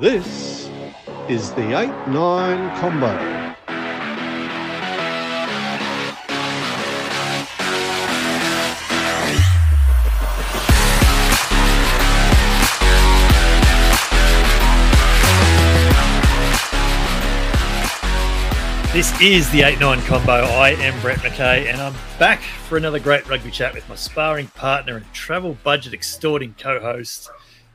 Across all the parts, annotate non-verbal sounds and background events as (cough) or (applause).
This is the 8 9 combo. This is the 8 9 combo. I am Brett McKay, and I'm back for another great rugby chat with my sparring partner and travel budget extorting co host,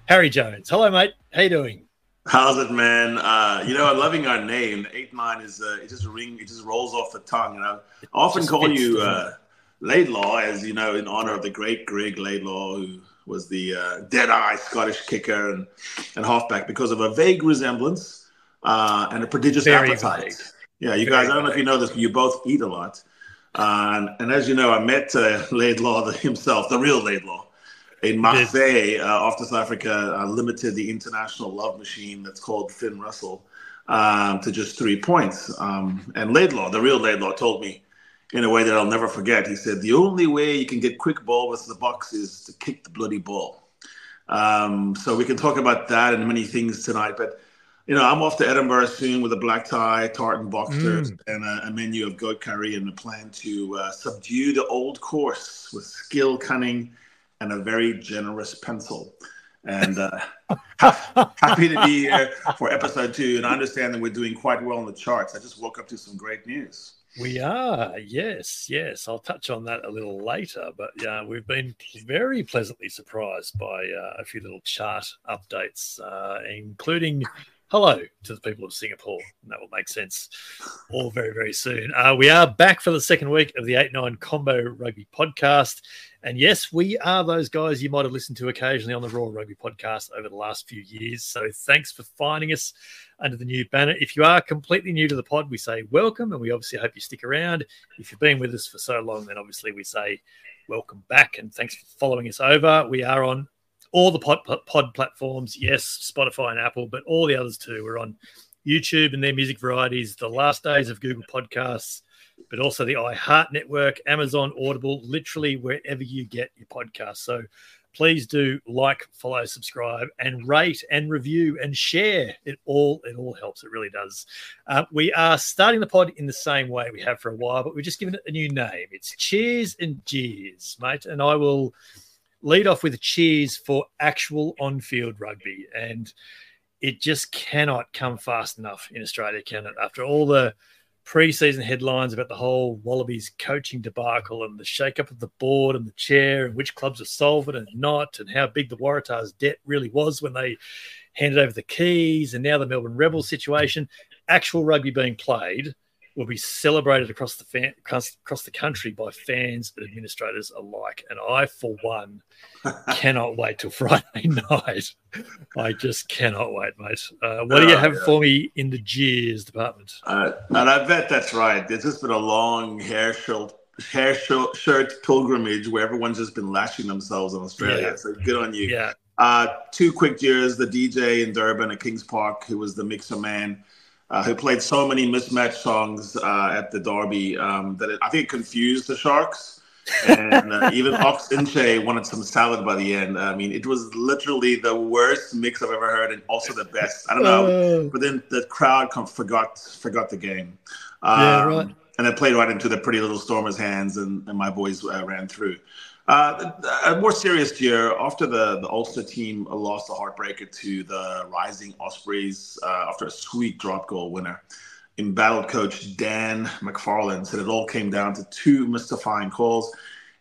Harry Jones. Hello, mate. How you doing? How's it, man? Uh, you know, I'm loving our name. Eight nine is uh, it just ring, it just rolls off the tongue, and I often call you uh, Laidlaw, as you know, in honor of the great Greg Laidlaw, who was the uh, dead-eye Scottish kicker and, and halfback, because of a vague resemblance uh, and a prodigious Very appetite. vague. Yeah, you Very guys. I don't know if you know this, but you both eat a lot. Uh, and, and as you know, I met uh, Laidlaw himself, the real Laidlaw, in Marseille uh, after South Africa uh, limited the international love machine that's called Finn Russell um, to just three points. Um, and Laidlaw, the real Laidlaw, told me in a way that I'll never forget. He said, "The only way you can get quick ball with the box is to kick the bloody ball." Um, so we can talk about that and many things tonight, but you know, I'm off to Edinburgh soon with a black tie, tartan boxers, and a, a menu of goat curry, and a plan to uh, subdue the old course with skill, cunning, and a very generous pencil. And uh, happy to be here for episode two. And I understand that we're doing quite well in the charts. I just woke up to some great news. We are, yes, yes. I'll touch on that a little later, but yeah, we've been very pleasantly surprised by uh, a few little chart updates, uh, including hello to the people of Singapore. And that will make sense all very, very soon. Uh, we are back for the second week of the 8 9 Combo Rugby podcast. And yes, we are those guys you might have listened to occasionally on the Roar Rugby podcast over the last few years. So thanks for finding us under the new banner. If you are completely new to the pod, we say welcome and we obviously hope you stick around. If you've been with us for so long, then obviously we say welcome back and thanks for following us over. We are on all the pod, pod platforms, yes, Spotify and Apple, but all the others too. We're on YouTube and their music varieties, the last days of Google Podcasts, but also the iHeart Network, Amazon, Audible, literally wherever you get your podcast. So please do like, follow, subscribe, and rate and review and share. It all it all helps. It really does. Uh, we are starting the pod in the same way we have for a while, but we're just giving it a new name. It's Cheers and Jeers, mate. And I will lead off with cheers for actual on-field rugby, and it just cannot come fast enough in Australia, can it? After all the pre-season headlines about the whole Wallabies coaching debacle and the shake-up of the board and the chair and which clubs are solvent and not, and how big the Waratahs' debt really was when they handed over the keys, and now the Melbourne Rebels situation, actual rugby being played will be celebrated across the fan, across, across the country by fans and administrators alike. And I, for one, (laughs) cannot wait till Friday (laughs) night. I just cannot wait, mate. Uh, what do you Oh, have yeah. for me in the jeers department? Uh, and I bet that's right. This has been a long hair shirt, hair shirt, shirt pilgrimage where everyone's just been lashing themselves in Australia. Yeah. So good on you. Yeah, Uh, two quick years, the DJ in Durban at Kings Park, who was the mixer man, uh, who played so many mismatched songs uh, at the Derby um, that it, I think it confused the Sharks. and uh, (laughs) even Ox Nché wanted some salad by the end. I mean, it was literally the worst mix I've ever heard, and also the best. I don't know, Oh, but then the crowd com- forgot forgot the game. Yeah, Um, right. And it played right into the pretty little Stormers' hands, and, and my boys uh, ran through. Uh, a more serious year after the, the Ulster team lost a heartbreaker to the rising Ospreys uh, after a sweet drop goal winner. Embattled coach Dan McFarland said it all came down to two mystifying calls,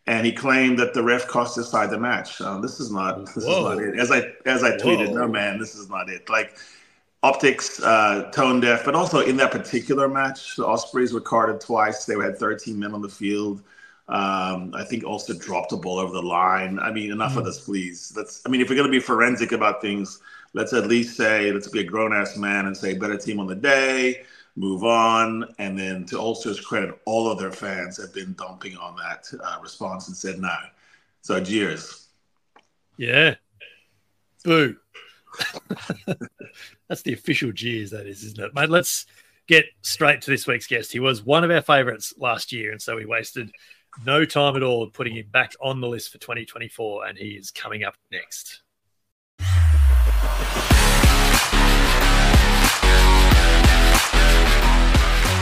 and he claimed that the ref cost his side the match. Uh, this is not this Whoa. is not it. As I as I tweeted, Whoa. no man, this is not it. Like optics, uh, tone deaf, but also in that particular match, the Ospreys were carded twice. They had 13 men on the field. Um, I think also dropped a ball over the line. I mean, enough of this, please. Let's. I mean, if we're going to be forensic about things, let's at least say let's be a grown ass man and say better team on the day, move on, and then to Ulster's credit, all of their fans have been dumping on that uh, response and said no. So cheers. yeah. Boo. (laughs) That's the official jeers, that is, isn't it? Mate, let's get straight to this week's guest. He was one of our favourites last year, and so we wasted no time at all putting him back on the list for 2024, and he is coming up next.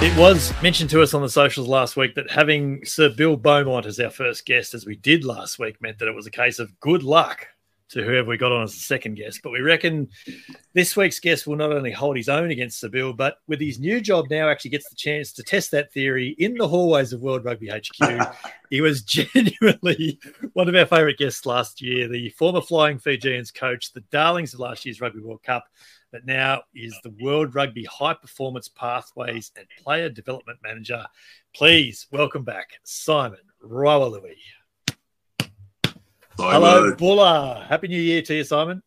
It was mentioned to us on the socials last week that having Sir Bill Beaumont as our first guest, as we did last week, meant that it was a case of good luck to whoever we got on as the second guest. But we reckon this week's guest will not only hold his own against Sir Bill, but with his new job now, actually gets the chance to test that theory in the hallways of World Rugby HQ. (laughs) he was genuinely one of our favourite guests last year, the former Flying Fijians coach, the darlings of last year's Rugby World Cup, but now is the World Rugby High Performance Pathways and Player Development Manager. Please welcome back Simon Raiwalui. Hello, Buller. Happy New Year to you, Simon.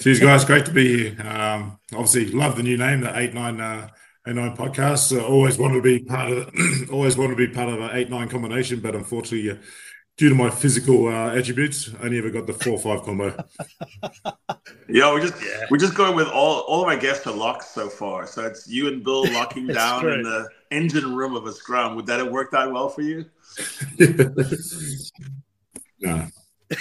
Cheers, guys. Great to be here. Um, obviously, love the new name, the eight nine uh, eight nine podcast. Uh, always wanted to be part of, (clears throat) always wanted to be part of an eight nine combination, but unfortunately, uh, due to my physical uh, attributes, I only ever got the four five combo. (laughs) yeah, we just yeah. we're just going with all all of my guests are locked so far. So it's you and Bill locking (laughs) down great. in the engine room of a scrum. Would that have worked out well for you? (laughs) no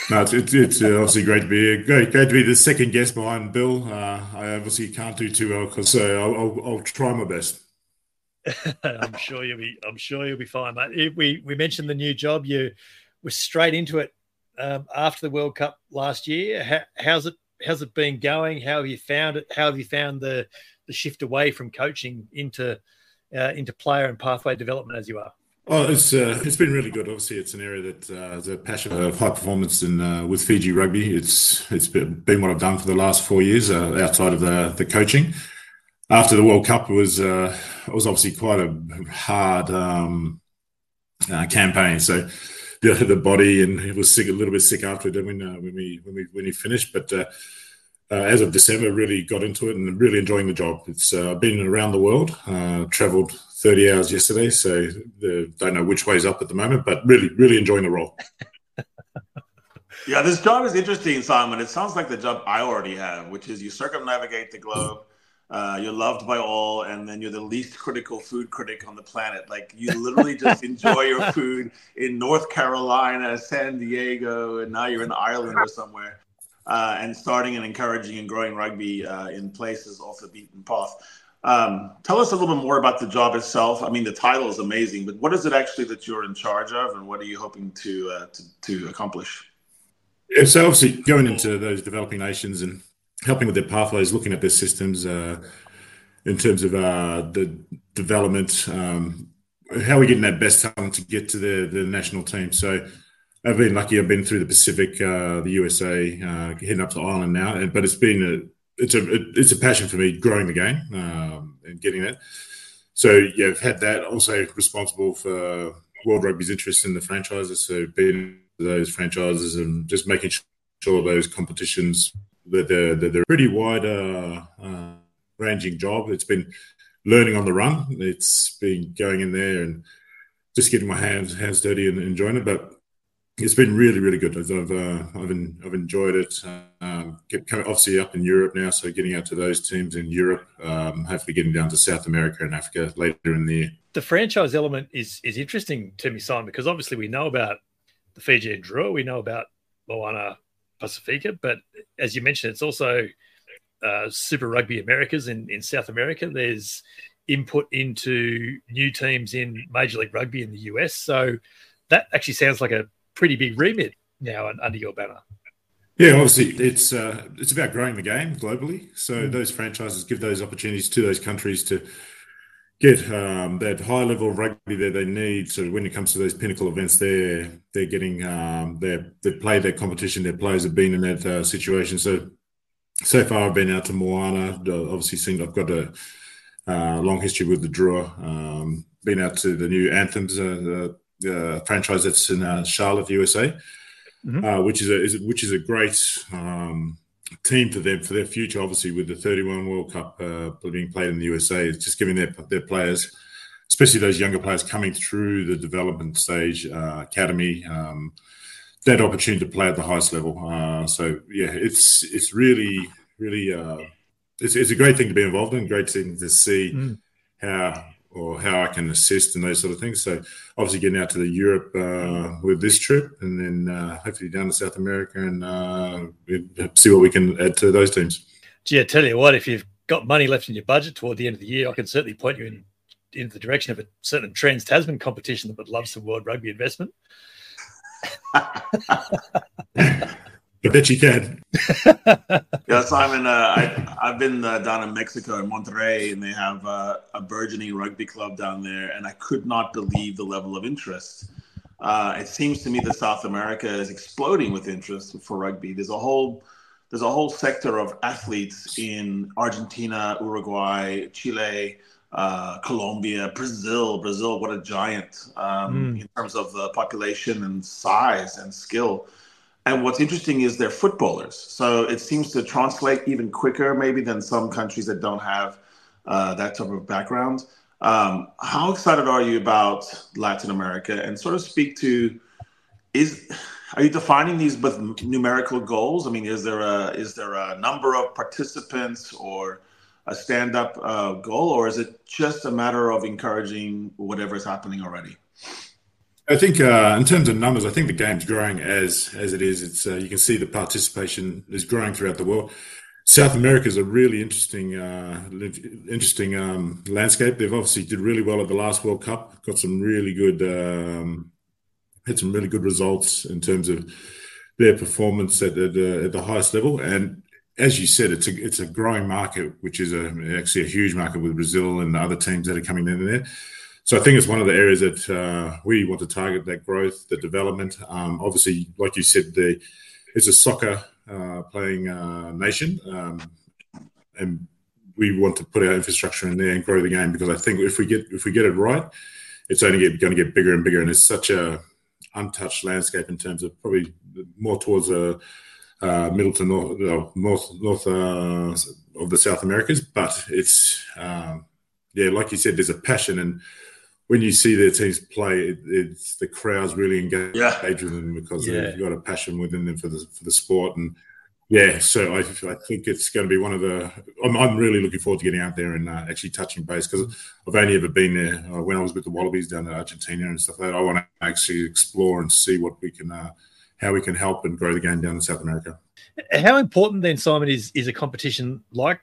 no, it's, it's, it's uh, obviously great to be here. Great, great to be the second guest behind Bill. Uh, I obviously can't do too well, because so I'll, I'll, I'll, try my best. (laughs) I'm sure you'll be. I'm sure you'll be fine, mate. We we mentioned the new job. You were straight into it um, after the World Cup last year. How, how's it? How's it been going? How have you found it? How have you found the the shift away from coaching into uh, into player and pathway development as you are? Oh, it's uh, it's been really good. Obviously, it's an area that uh, is a passion of high performance in uh, with Fiji rugby. It's it's been, what I've done for the last four years uh, outside of the the coaching. After the World Cup, was uh, it was obviously quite a hard um, uh, campaign. So the the body and it was sick a little bit sick after it when when we when we when we finished, but. as of December, really got into it and really enjoying the job. It's been around the world, travelled 30 hours yesterday, so uh, don't know which way's up at the moment, but really, really enjoying the role. (laughs) yeah, this job is interesting, Simon. It sounds like the job I already have, which is you circumnavigate the globe. Uh, you're loved by all, and then you're the least critical food critic on the planet. Like you literally just (laughs) enjoy your food in North Carolina, San Diego, and now you're in Ireland or somewhere, uh, and starting and encouraging and growing rugby uh, in places off the beaten path. Um, tell us a little bit more about the job itself. I mean, the title is amazing, but what is it actually that you're in charge of, and what are you hoping to uh, to, to, accomplish? Yeah, so obviously going into those developing nations and helping with their pathways, looking at their systems uh, in terms of uh, the development, um, how are we getting that best talent to get to the the national team. So I've been lucky. I've been through the Pacific, uh, the USA, uh, heading up to Ireland now, but it's been a it's a it, it's a passion for me growing the game um, and getting that. So yeah, I've had that. Also responsible for World Rugby's interest in the franchises. So being those franchises and just making sure those competitions that they're, that they're pretty wide uh, uh, ranging job. It's been learning on the run. It's been going in there and just getting my hands hands dirty and enjoying it. But it's been really, really good. I've uh, I've, I've enjoyed it. Um, coming obviously up in Europe now, so getting out to those teams in Europe. Um, hopefully, getting down to South America and Africa later in the year. The franchise element is is interesting to me, Simon, because obviously we know about the Fiji and we know about Moana Pacifica, but as you mentioned, it's also uh, Super Rugby Americas in, in South America. There's input into new teams in Major League Rugby in the US. So that actually sounds like a pretty big remit now under your banner. Yeah, obviously it's uh, it's about growing the game globally. So mm. those franchises give those opportunities to those countries to get um, that high level of rugby that they need. So when it comes to those pinnacle events, they're they're getting um, they they play that competition. Their players have been in that uh, situation. So so far, I've been out to Moana. Obviously, seen I've got a uh, long history with the Drua. Um, been out to the new anthems. Uh, uh, franchise that's in uh, Charlotte, USA, mm-hmm. uh, which is a is, which is a great um, team for them for their future. Obviously, with the 31 World Cup uh, being played in the USA, it's just giving their their players, especially those younger players coming through the development stage uh, academy. Um, that opportunity to play at the highest level. Uh, so yeah, it's it's really really it's, it's a great thing to be involved in. Great thing to see mm. how or how I can assist and those sort of things. So obviously getting out to the Europe uh, with this trip, and then uh, hopefully down to South America and uh, see what we can add to those teams. Gee, I tell you what, if you've got money left in your budget toward the end of the year, I can certainly point you in in the direction of a certain Trans Tasman competition that would love some World Rugby investment. (laughs) I bet you can. (laughs) yeah, Simon. Uh, I, I've been uh, down in Mexico in Monterrey, and they have uh, a burgeoning rugby club down there, and I could not believe the level of interest. Uh, it seems to me that South America is exploding with interest for rugby. There's a whole there's a whole sector of athletes in Argentina, Uruguay, Chile, uh, Colombia, Brazil. Brazil, what a giant um, mm. in terms of the population and size and skill. And what's interesting is they're footballers. So it seems to translate even quicker, maybe, than some countries that don't have uh, that type of background. Um, how excited are you about Latin America? And sort of speak to is are you defining these with numerical goals? I mean, is there a is there a number of participants or a stand up uh, goal, or is it just a matter of encouraging whatever is happening already? I think uh, in terms of numbers, I think the game's growing as as it is. It's uh, you can see the participation is growing throughout the world. South America is a really interesting uh, interesting um, landscape. They've obviously did really well at the last World Cup. Got some really good um, had some really good results in terms of their performance at the, at the highest level. And as you said, it's a it's a growing market, which is a, actually a huge market with Brazil and other teams that are coming in there. So I think it's one of the areas that uh, we want to target that growth, the development. Um, obviously, like you said, the, it's a soccer uh, playing uh, nation, um, and we want to put our infrastructure in there and grow the game because I think if we get if we get it right, it's only going to get bigger and bigger, and it's such a untouched landscape in terms of probably more towards a uh, middle to north, north, north uh, of the South Americas. But it's um, yeah, like you said, there's a passion and when you see their teams play, it, it's the crowds really engage yeah. with them because yeah. they've got a passion within them for the for the sport. And yeah, so I, I think it's going to be one of the. I'm, I'm really looking forward to getting out there and uh, actually touching base because I've only ever been there uh, when I was with the Wallabies down in Argentina and stuff like that. I want to actually explore and see what we can, uh, how we can help and grow the game down in South America. How important then, Simon, is is a competition like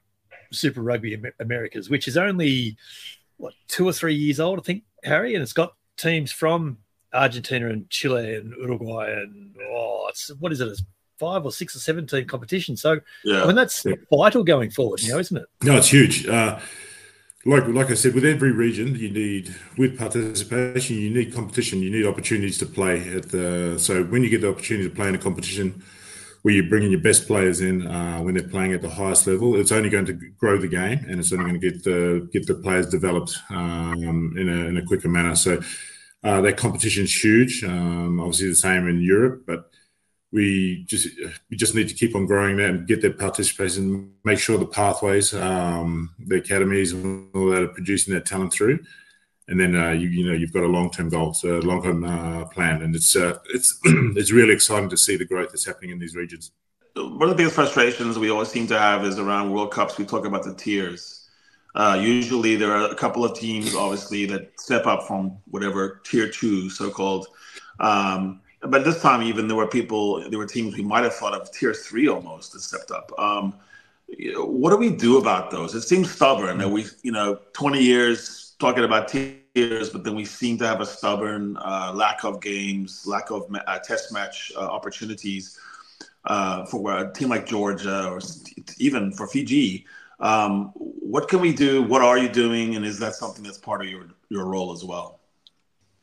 Super Rugby Americas, which is only what two or three years old, I think, Harry, and it's got teams from Argentina and Chile and Uruguay and oh, it's what is it? It's five or six or seven team competition. So yeah. I mean that's yeah. vital going forward, you know, isn't it? No, it's huge. Uh, like like I said, with every region, you need with participation, you need competition, you need opportunities to play at the. So when you get the opportunity to play in a competition where you're bringing your best players in uh, when they're playing at the highest level, it's only going to grow the game and it's only going to get the get the players developed um, in a in a quicker manner. So uh, that competition is huge. Um, obviously, the same in Europe, but we just we just need to keep on growing that and get that participation. Make sure the pathways, um, the academies, and all that are producing that talent through and then uh, you you know you've got a long term goal, so a long term uh, plan, and it's uh, it's (clears throat) it's really exciting to see the growth that's happening in these regions. One of the biggest frustrations we always seem to have is around World Cups. We talk about the tiers. Uh, usually, there are a couple of teams, obviously, that step up from whatever tier two, so called. Um, but this time, even there were people, there were teams we might have thought of tier three almost that stepped up. Um, what do we do about those? It seems stubborn that we, you know, 20 years talking about tier years, but then we seem to have a stubborn uh, lack of games, lack of uh, test match uh, opportunities uh, for a team like Georgia or even for Fiji. Um, what can we do? What are you doing? And is that something that's part of your, your role as well?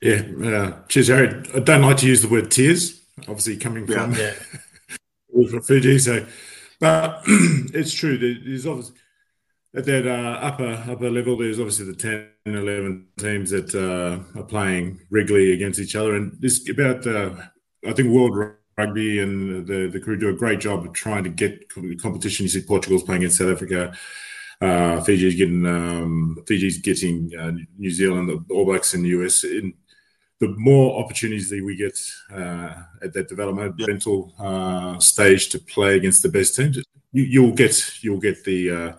Yeah, uh, cheers, Harry. I don't like to use the word tears, obviously coming from, yeah. (laughs) from Fiji. So, but (clears throat) it's true. There's obviously at that uh, upper upper level, there's obviously the 10, 11 teams that uh, are playing regularly against each other, and this about uh, I think World Rugby and the the crew do a great job of trying to get competition. You see, Portugal's playing against South Africa. Uh, Fiji's getting um, Fiji's getting uh, New Zealand, the All Blacks in the US. In, the more opportunities that we get uh, at that developmental uh, stage to play against the best teams, you, will get you'll get the uh,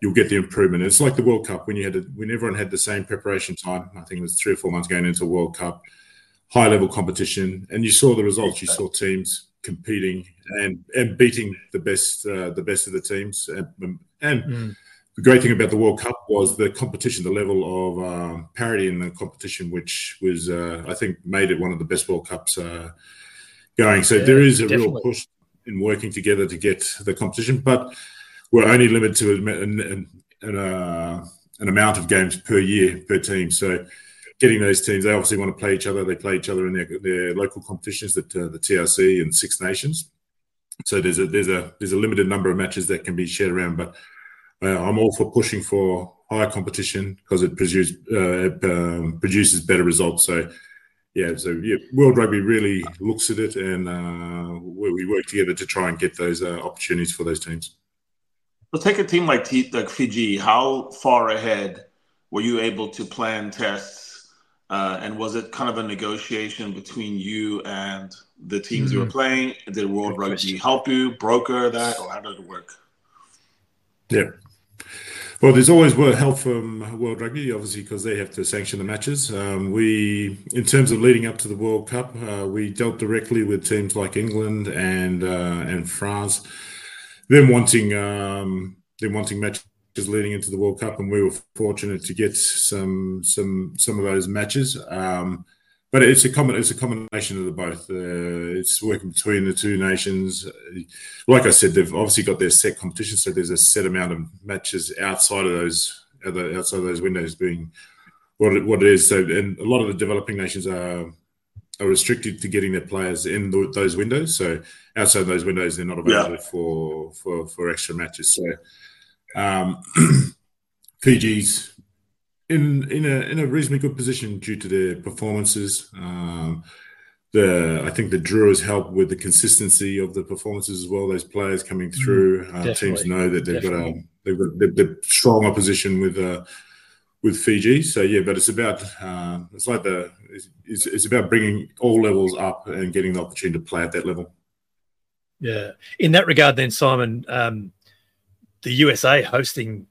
you'll get the improvement. It's like the World Cup when you had a, when everyone had the same preparation time. I think it was three or four months going into a World Cup, high level competition, and you saw the results. You saw teams competing and and beating the best uh, the best of the teams, and, and mm. the great thing about the World Cup was the competition, the level of um, parity in the competition, which was, uh, I think, made it one of the best World Cups uh, going. So yeah, there is a definitely. real push in working together to get the competition, but we're only limited to an, an, uh, an amount of games per year per team. So getting those teams, they obviously want to play each other. They play each other in their, their local competitions, that uh, the TRC and Six Nations. So there's a there's a there's a limited number of matches that can be shared around, but uh, I'm all for pushing for higher competition because it produces uh, it, um, produces better results. So yeah, so yeah, World Rugby really looks at it, and uh, we work together to try and get those uh, opportunities for those teams. Well, take a team like, T- like Fiji. How far ahead were you able to plan tests, uh, and was it kind of a negotiation between you and the teams mm-hmm. you were playing? Did World Rugby help you broker that, or how did it work? Yeah. Well, there's always help from World Rugby, obviously, because they have to sanction the matches. Um, we, in terms of leading up to the World Cup, uh, we dealt directly with teams like England and uh, and France. Them wanting um, them wanting matches leading into the World Cup, and we were fortunate to get some some some of those matches. Um, but it's a common it's a combination of the both. Uh, it's working between the two nations. Like I said, they've obviously got their set competition, so there's a set amount of matches outside of those outside of those windows being what it, what it is. So, and a lot of the developing nations are are restricted to getting their players in the, those windows. So outside those windows, they're not available yeah. for for for extra matches. So um, (clears throat) Fiji's in in a in a reasonably good position due to their performances. Um, the I think the Drua has helped with the consistency of the performances as well. Those players coming mm, through, uh, teams know that they've Definitely. got a they've got they're, they're strong opposition with uh, with Fiji. So yeah, but it's about uh, it's like the it's, it's about bringing all levels up and getting the opportunity to play at that level. Yeah, in that regard, then Simon, um, the USA hosting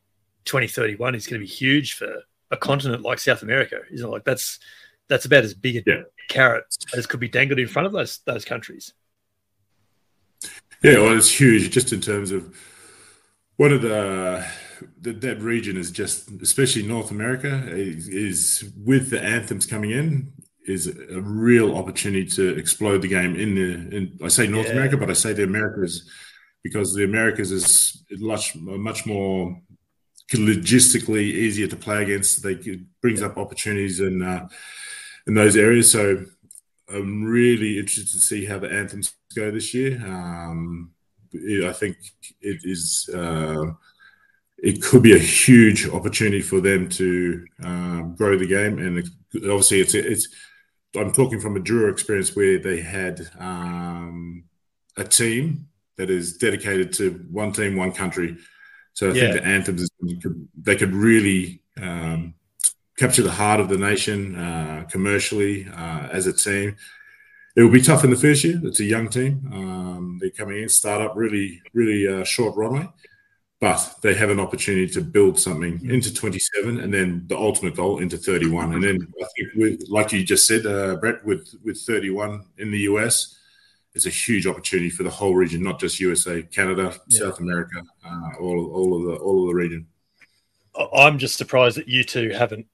2031 is going to be huge for a continent like South America, isn't it? Like that's that's about as big a yeah. carrot as could be dangled in front of those those countries. Yeah, well, it's huge just in terms of one of the, the that region is just, especially North America, is, is, with the anthems coming in, is a real opportunity to explode the game in the. In, I say North yeah. America, but I say the Americas because the Americas is much much more logistically easier to play against. They it brings up opportunities in uh, in those areas. So I'm really interested to see how the anthems go this year. Um, I think it is. Uh, it could be a huge opportunity for them to um, grow the game, and obviously, it's it's. I'm talking from a Drua experience where they had um, a team that is dedicated to one team, one country, so I yeah. think the anthems they could really um, capture the heart of the nation uh, commercially uh, as a team. It will be tough in the first year. It's a young team. Um, they're coming in, start up really, really uh, short runway, but they have an opportunity to build something into 27 and then the ultimate goal into 31. And then I think, with, like you just said, uh, Brett, with, with 31 in the US, it's a huge opportunity for the whole region, not just USA, Canada, yeah. South America, uh, all all of the all of the region. I'm just surprised that you two haven't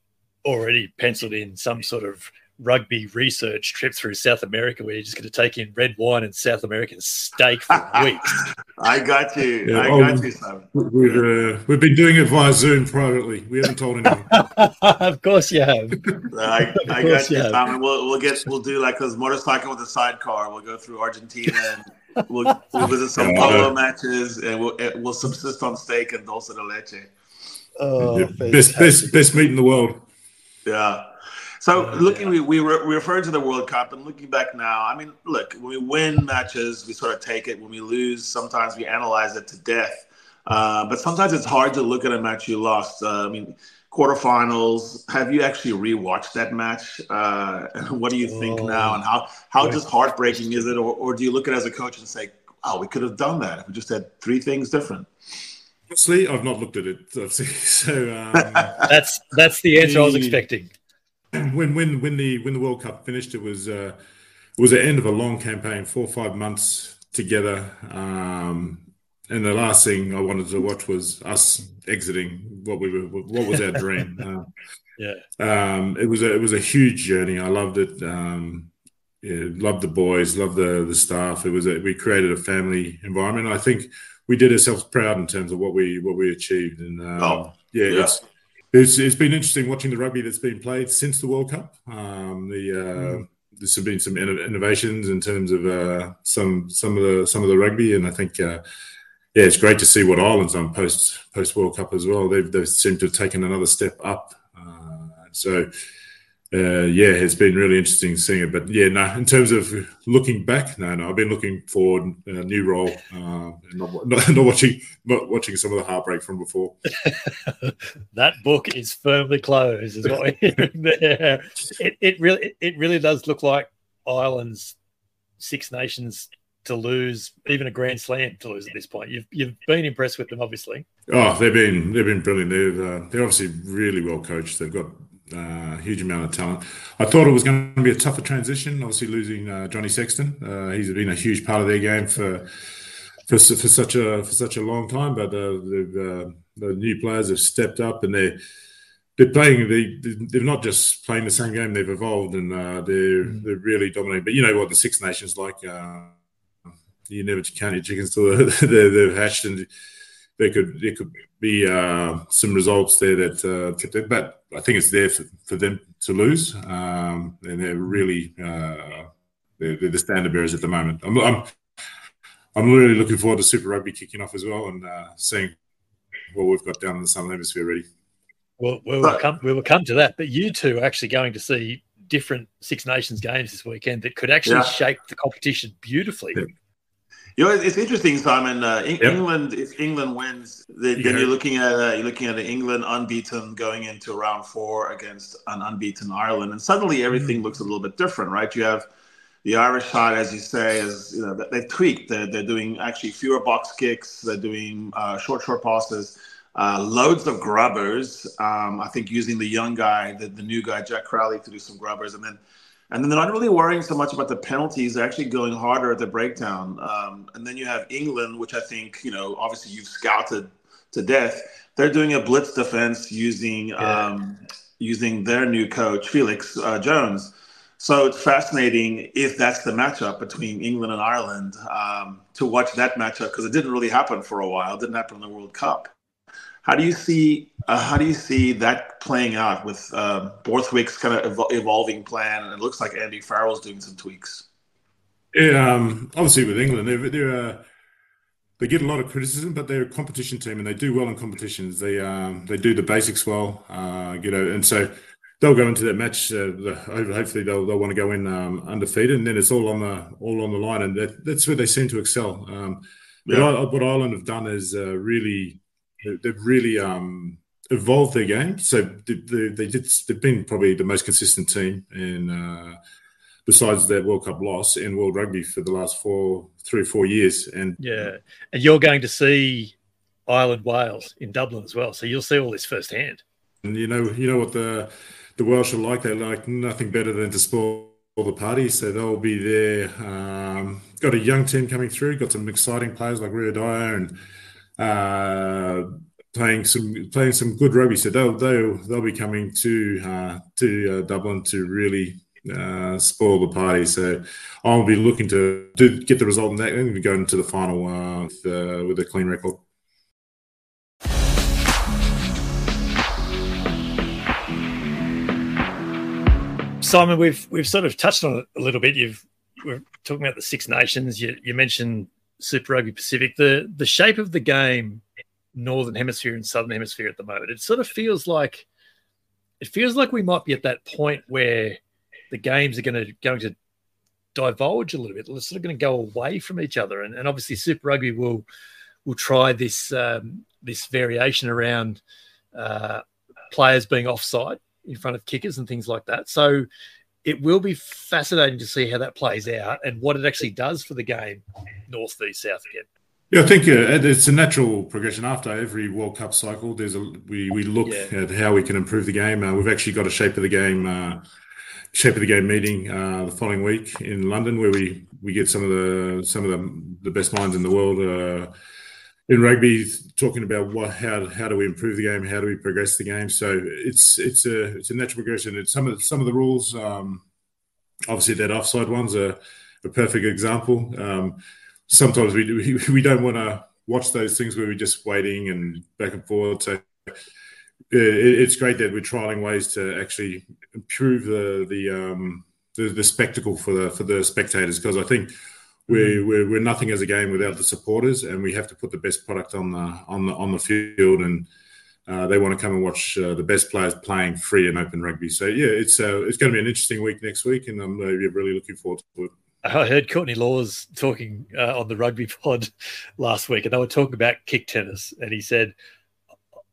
already penciled in some sort of rugby research trip through South America where you're just going to take in red wine and South American steak for (laughs) weeks. I got you. Yeah, I oh, got you, Simon. We've, uh, we've been doing it via Zoom privately. We haven't told anyone. (laughs) of course you have. I, I (laughs) got you, Simon. We'll, we'll get we'll do like this motorcycle with a sidecar. We'll go through Argentina and we'll, we'll visit some polo matches and we'll we'll subsist on steak and dulce de leche. Oh, best, best best meat in the world. Yeah. So uh, looking, yeah. we, we, re- we referred to the World Cup, and looking back now, I mean, look, when we win matches, we sort of take it. When we lose, sometimes we analyze it to death. Uh, but sometimes it's hard to look at a match you lost. Uh, I mean, quarterfinals. Have you actually rewatched that match? Uh, (laughs) what do you think oh, now? And how how just heartbreaking is it? Or, or do you look at it as a coach and say, "Oh, we could have done that if we just had three things different"? Honestly, I've not looked at it. (laughs) So um, that's that's the answer the, I was expecting. (clears throat) when when when the when the World Cup finished, it was uh, it was the end of a long campaign, four or five months together. Um, and the last thing I wanted to watch was us exiting what we were, what was our dream. (laughs) Uh, yeah, um, it was a it was a huge journey. I loved it. Um, yeah, loved the boys, loved the the staff. It was a, we created a family environment. I think we did ourselves proud in terms of what we what we achieved. And um, oh, yeah, yeah. It's, it's, it's been interesting watching the rugby that's been played since the World Cup. Um, the uh, mm. there's been some innovations in terms of uh, some some of the some of the rugby, and I think uh, yeah, it's great to see what Ireland's done post post World Cup as well. They've they seem to have taken another step up. Uh, so uh, yeah, it's been really interesting seeing it. But yeah, no, in terms of looking back, no, no, I've been looking forward a new role, uh, not, (laughs) not, not, watching not watching some of the heartbreak from before. (laughs) that book is firmly closed, is what we're hearing (laughs) there. It, it really it really does look like Ireland's Six Nations to lose, even a Grand Slam to lose at this point. You've you've been impressed with them, obviously. Oh, they've been they've been brilliant. They've uh, they're obviously really well coached. They've got uh, huge amount of talent. I thought it was going to be a tougher transition. Obviously, losing uh, Johnny Sexton, uh, he's been a huge part of their game for for, for such a for such a long time. But uh, the the new players have stepped up and they're they're playing. They they're not just playing the same game. They've evolved and uh, they're mm. they're really dominating. But you know what the Six Nations like. Uh, you never count your chickens till they're, (laughs) they're hatched and they could there could be uh, some results there that uh, but I think it's there for, for them to lose, um, and they're really uh, they're, they're, the standard bearers at the moment. I'm, I'm, I'm really looking forward to Super Rugby kicking off as well and uh, seeing what we've got down in the Southern Hemisphere ready. Well, we will come we will come to that, but you two are actually going to see different Six Nations games this weekend that could actually yeah. shape the competition beautifully. Yeah. You know, it's interesting, Simon. Uh, yep. England, if England wins, then, yeah. you're looking at uh, you're looking at England unbeaten going into round four against an unbeaten Ireland, and suddenly everything mm. looks a little bit different, right? You have the Irish side, as you say, is you know they've tweaked. They're, they're doing actually fewer box kicks. They're doing uh, short, short passes, uh, loads of grubbers. Um, I think using the young guy, the, the new guy Jack Crowley, to do some grubbers, and then and then they're not really worrying so much about the penalties. They're actually going harder at the breakdown. Um, and then you have England, which I think, you know, obviously you've scouted to death. They're doing a blitz defense using yeah. um, using their new coach, Felix uh, Jones. So it's fascinating if that's the matchup between England and Ireland um, to watch that matchup because it didn't really happen for a while. It didn't happen in the World Cup. How do you see uh, how do you see that playing out with uh, Borthwick's kind of ev- evolving plan? And it looks like Andy Farrell's doing some tweaks. Yeah, um, obviously with England, they're, they're uh, they get a lot of criticism, but they're a competition team and they do well in competitions. They um, they do the basics well, uh, you know, and so they'll go into that match. Uh, hopefully, they'll, they'll want to go in um, undefeated, and then it's all on the all on the line, and that, that's where they seem to excel. Um, yeah. what, Ireland have done is uh, really they've really um, evolved their game. So they, they, they, did. They've been probably the most consistent team in. Uh, besides that World Cup loss in World Rugby for the last four, three or four years. And yeah, and you're going to see Ireland Wales in Dublin as well, so you'll see all this firsthand. And you know, you know what the the Welsh are like. They like nothing better than to spoil the party, so they'll be there. Um, got a young team coming through. Got some exciting players like Rio Dyer and uh, playing some playing some good rugby. So they'll they'll they'll be coming to uh, to uh, Dublin to really uh, spoil the party. So I'll be looking to, to get the result in that and go into the final uh, with, uh, with a clean record. Simon, we've we've sort of touched on it a little bit. You've we're talking about the Six Nations. You, you mentioned Super Rugby Pacific, the the shape of the game, Northern Hemisphere and Southern Hemisphere at the moment, it sort of feels like it feels like we might be at that point where the games are going to going to divulge a little bit. They're sort of going to go away from each other, and, and obviously Super Rugby will will try this um, this variation around uh, players being offside in front of kickers and things like that. So it will be fascinating to see how that plays out and what it actually does for the game, north v south again. Yeah, I think uh, it's a natural progression. After every World Cup cycle, there's a we we look yeah. at how we can improve the game. Uh, we've actually got a shape of the game uh, shape of the game meeting uh, the following week in London, where we we get some of the some of the, the best minds in the world uh, in rugby talking about what how how do we improve the game, how do we progress the game. So it's it's a it's a natural progression. It's some of the, some of the rules. Um, obviously, that offside one's a, a perfect example. Um, sometimes we, we we don't want to watch those things where we're just waiting and back and forth. So it's great that we're trialing ways to actually improve the the um, the, the spectacle for the for the spectators because I think we're, mm. we're, we're nothing as a game without the supporters, and we have to put the best product on the on the on the field, and uh, they want to come and watch uh, the best players playing free and open rugby. So yeah, it's uh, it's going to be an interesting week next week, and I'm uh, really looking forward to it. I heard Courtney Lawes talking uh, on the rugby (laughs) pod last week, and they were talking about kick tennis, and he said,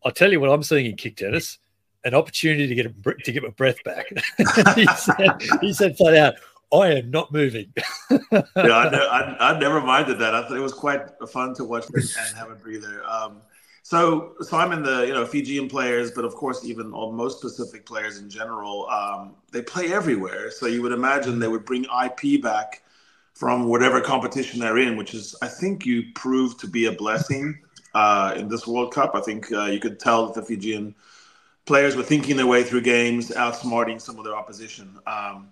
"I'll tell you what I'm seeing in kick tennis." An opportunity to get a, to get my breath back. (laughs) he said, "He said flat out, I am not moving. (laughs) yeah, I, I, I, never minded that. I thought it was quite fun to watch and have a breather. Um, so, so I'm in the you know Fijian players, but of course even most Pacific players in general, um, they play everywhere. So you would imagine they would bring IP back from whatever competition they're in, which is I think you proved to be a blessing uh, in this World Cup. I think uh, you could tell that the Fijian players were thinking their way through games, outsmarting some of their opposition. Um,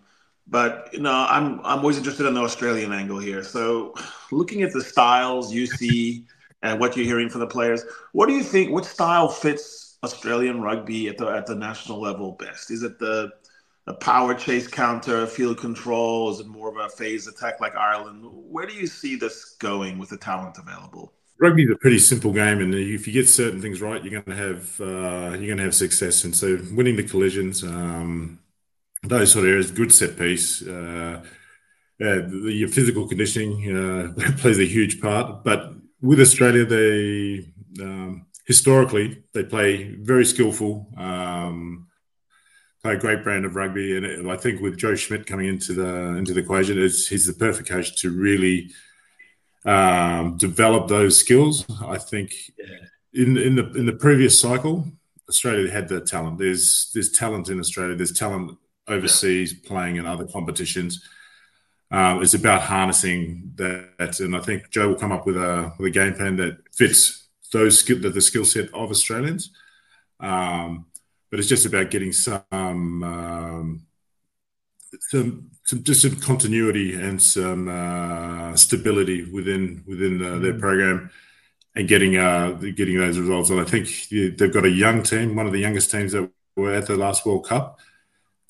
but you know, I'm I'm always interested in the Australian angle here. So, looking at the styles you see and what you're hearing from the players, what do you think? What style fits Australian rugby at the at the national level best? Is it the the power chase counter, field control? Is it more of a phase attack like Ireland? Where do you see this going with the talent available? Rugby is a pretty simple game, and if you get certain things right, you're going to have uh, you're going to have success. And so, winning the collisions. Um, those sort of areas, good set piece. Uh, uh, the, your physical conditioning uh, (laughs) plays a huge part. But with Australia, they um, historically they play very skillful, um, play a great brand of rugby, and I think with Joe Schmidt coming into the into the equation, he's the perfect coach to really um, develop those skills. I think in in the in the previous cycle, Australia had the talent. There's there's talent in Australia. There's talent overseas playing in other competitions. Um, it's about harnessing that, and I think Joe will come up with a with a game plan that fits those skill the skill set of Australians. Um, but it's just about getting some um, some, some just some continuity and some uh, stability within within uh, their mm. program and getting uh, getting those results. And I think they've got a young team, one of the youngest teams that were at the last World Cup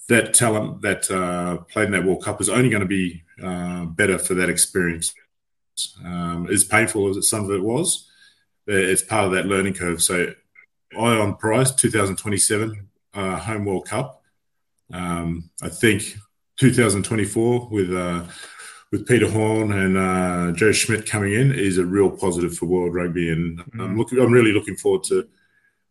that talent that uh, played in that World Cup is only going to be uh, better for that experience. Um, as painful as some of it was, it's part of that learning curve. So, Ion Price, 2027 uh, home World Cup. Um, I think 2024 with uh, with Peter Horne and uh, Joe Schmidt coming in is a real positive for world rugby, and mm. I'm looking. I'm really looking forward to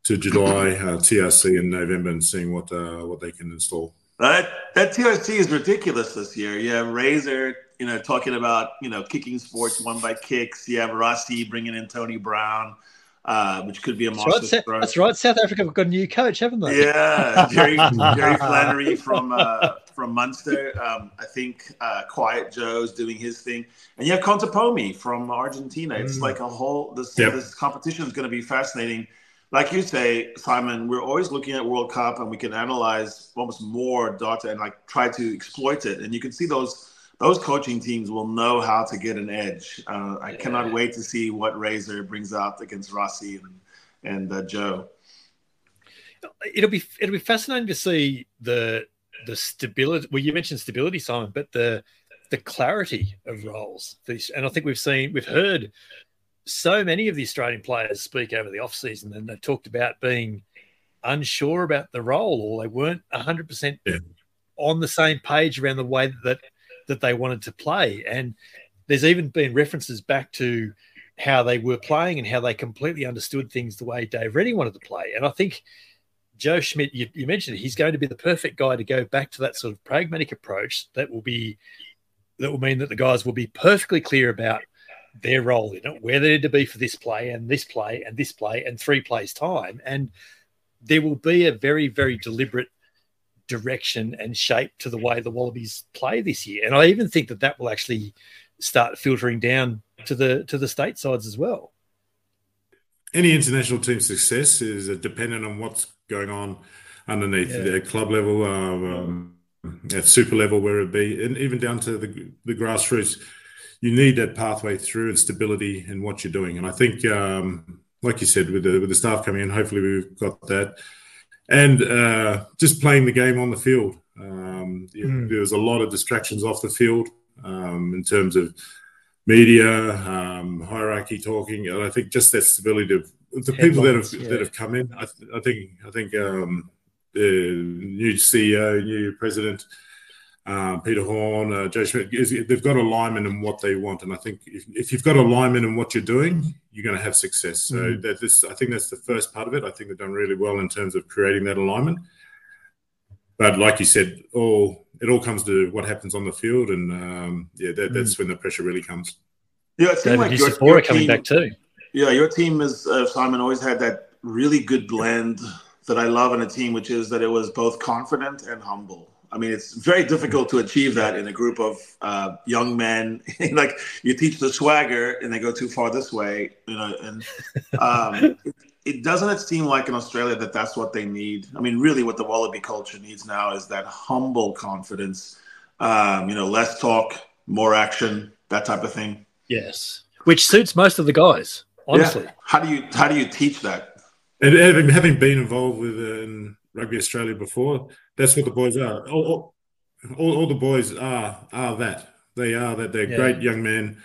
to July uh, TRC in November and seeing what uh, what they can install. That that TRC is ridiculous this year. You have Razor, you know, talking about you know kicking sports won by kicks. You have Rassie bringing in Tony Brown, uh, which could be a monster. That's right, that's right. South Africa have got a new coach, haven't they? Yeah, Jerry (laughs) Jerry Flannery from uh, from Munster. Um, I think uh, Quiet Joe's doing his thing, and you have Contepomi from Argentina. It's mm. like a whole this yep. this competition is going to be fascinating like you say, Simon, we're always looking at World Cup and we can analyze almost more data and like try to exploit it. And you can see those those coaching teams will know how to get an edge. Uh, I yeah. cannot wait to see what Razor brings out against Rassie and and uh, Joe. It'll be it'll be fascinating to see the the stability. Well, you mentioned stability, Simon, but the the clarity of roles. And I think we've seen we've heard so many of the Australian players speak over the off season, and they talked about being unsure about the role, or they weren't hundred yeah. percent on the same page around the way that that they wanted to play. And there's even been references back to how they were playing and how they completely understood things the way Dave Rennie wanted to play. And I think Joe Schmidt, you, you mentioned it, he's going to be the perfect guy to go back to that sort of pragmatic approach that will be that will mean that the guys will be perfectly clear about their role in it, where they need to be for this play and this play and this play and three plays time. And there will be a very, very deliberate direction and shape to the way the Wallabies play this year. And I even think that that will actually start filtering down to the to the state sides as well. any international team success is dependent on what's going on underneath yeah. their club level, uh, um, at super level, where it be, and even down to the the grassroots. You need that pathway through and stability in what you're doing. And I think, um, like you said, with the with the staff coming in, hopefully we've got that, and uh, just playing the game on the field. Um, mm. There was a lot of distractions off the field um, in terms of media, um, hierarchy talking, and I think just that stability of the people that have yeah. that have come in. I, th- I think I think um, the new CEO, new president, uh, Peter Horne, uh, Joe Schmidt, is, they've got alignment in what they want, and I think if, if you've got alignment in what you're doing, you're going to have success. So mm. that this, I think that's the first part of it. I think they've done really well in terms of creating that alignment. But like you said, all it all comes to what happens on the field, and um, yeah, that, that's mm. when the pressure really comes. Yeah, it seems like your, your team, coming back too. Yeah, your team is uh, Simon always had that really good blend that I love in a team, which is that it was both confident and humble. I mean, it's very difficult to achieve that in a group of uh, young men. (laughs) like you teach the swagger, and they go too far this way, you know. And um, (laughs) it doesn't it seem like in Australia that that's what they need. I mean, really, what the Wallaby culture needs now is that humble confidence. Um, you know, less talk, more action, that type of thing. Yes, which suits most of the guys. Honestly, yeah. how do you how do you teach that? And having, having been involved with uh, Rugby Australia before, that's what the boys are. All, all, all the boys are are that. They are that. They're yeah. great young men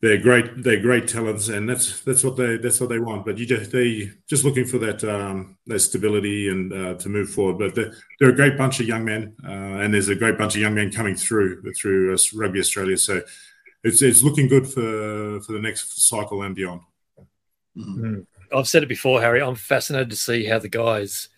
they're great they're great talents and that's that's what they that's what they want but you just they just looking for that um that stability and uh, to move forward but they're, they're, a great bunch of young men uh, and there's a great bunch of young men coming through through uh, rugby australia so it's it's looking good for for the next cycle and beyond mm-hmm. i've said it before harry i'm fascinated to see how the guys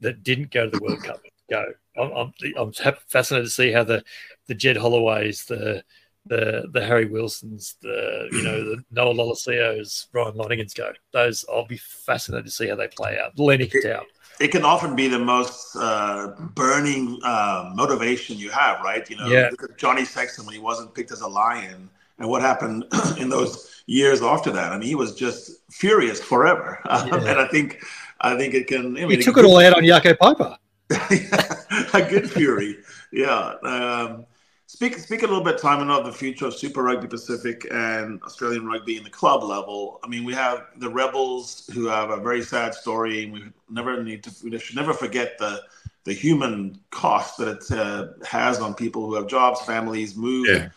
that didn't go to the world cup go i'm, I'm, I'm fascinated to see how the the jed holloways the the the Harry Wilsons, the you know the (laughs) Noah Lolesios, Ryan Lonergans go. Those I'll be fascinated to see how they play out. Len Ikitau. It can often be the most uh, burning uh, motivation you have, right? You know, yeah. look at Johnny Sexton when he wasn't picked as a Lion, and what happened (clears throat) in those years after that. I mean, he was just furious forever, (laughs) yeah. and I think, I think it can. I mean, he took it all out on Jaco Peyper. (laughs) a good fury, yeah. Um, Speak, speak a little bit, Simon, of the future of Super Rugby Pacific and Australian rugby in the club level. I mean, we have the Rebels who have a very sad story, and we never need to, we should never forget the the human cost that it uh, has on people who have jobs, families, move. Yeah.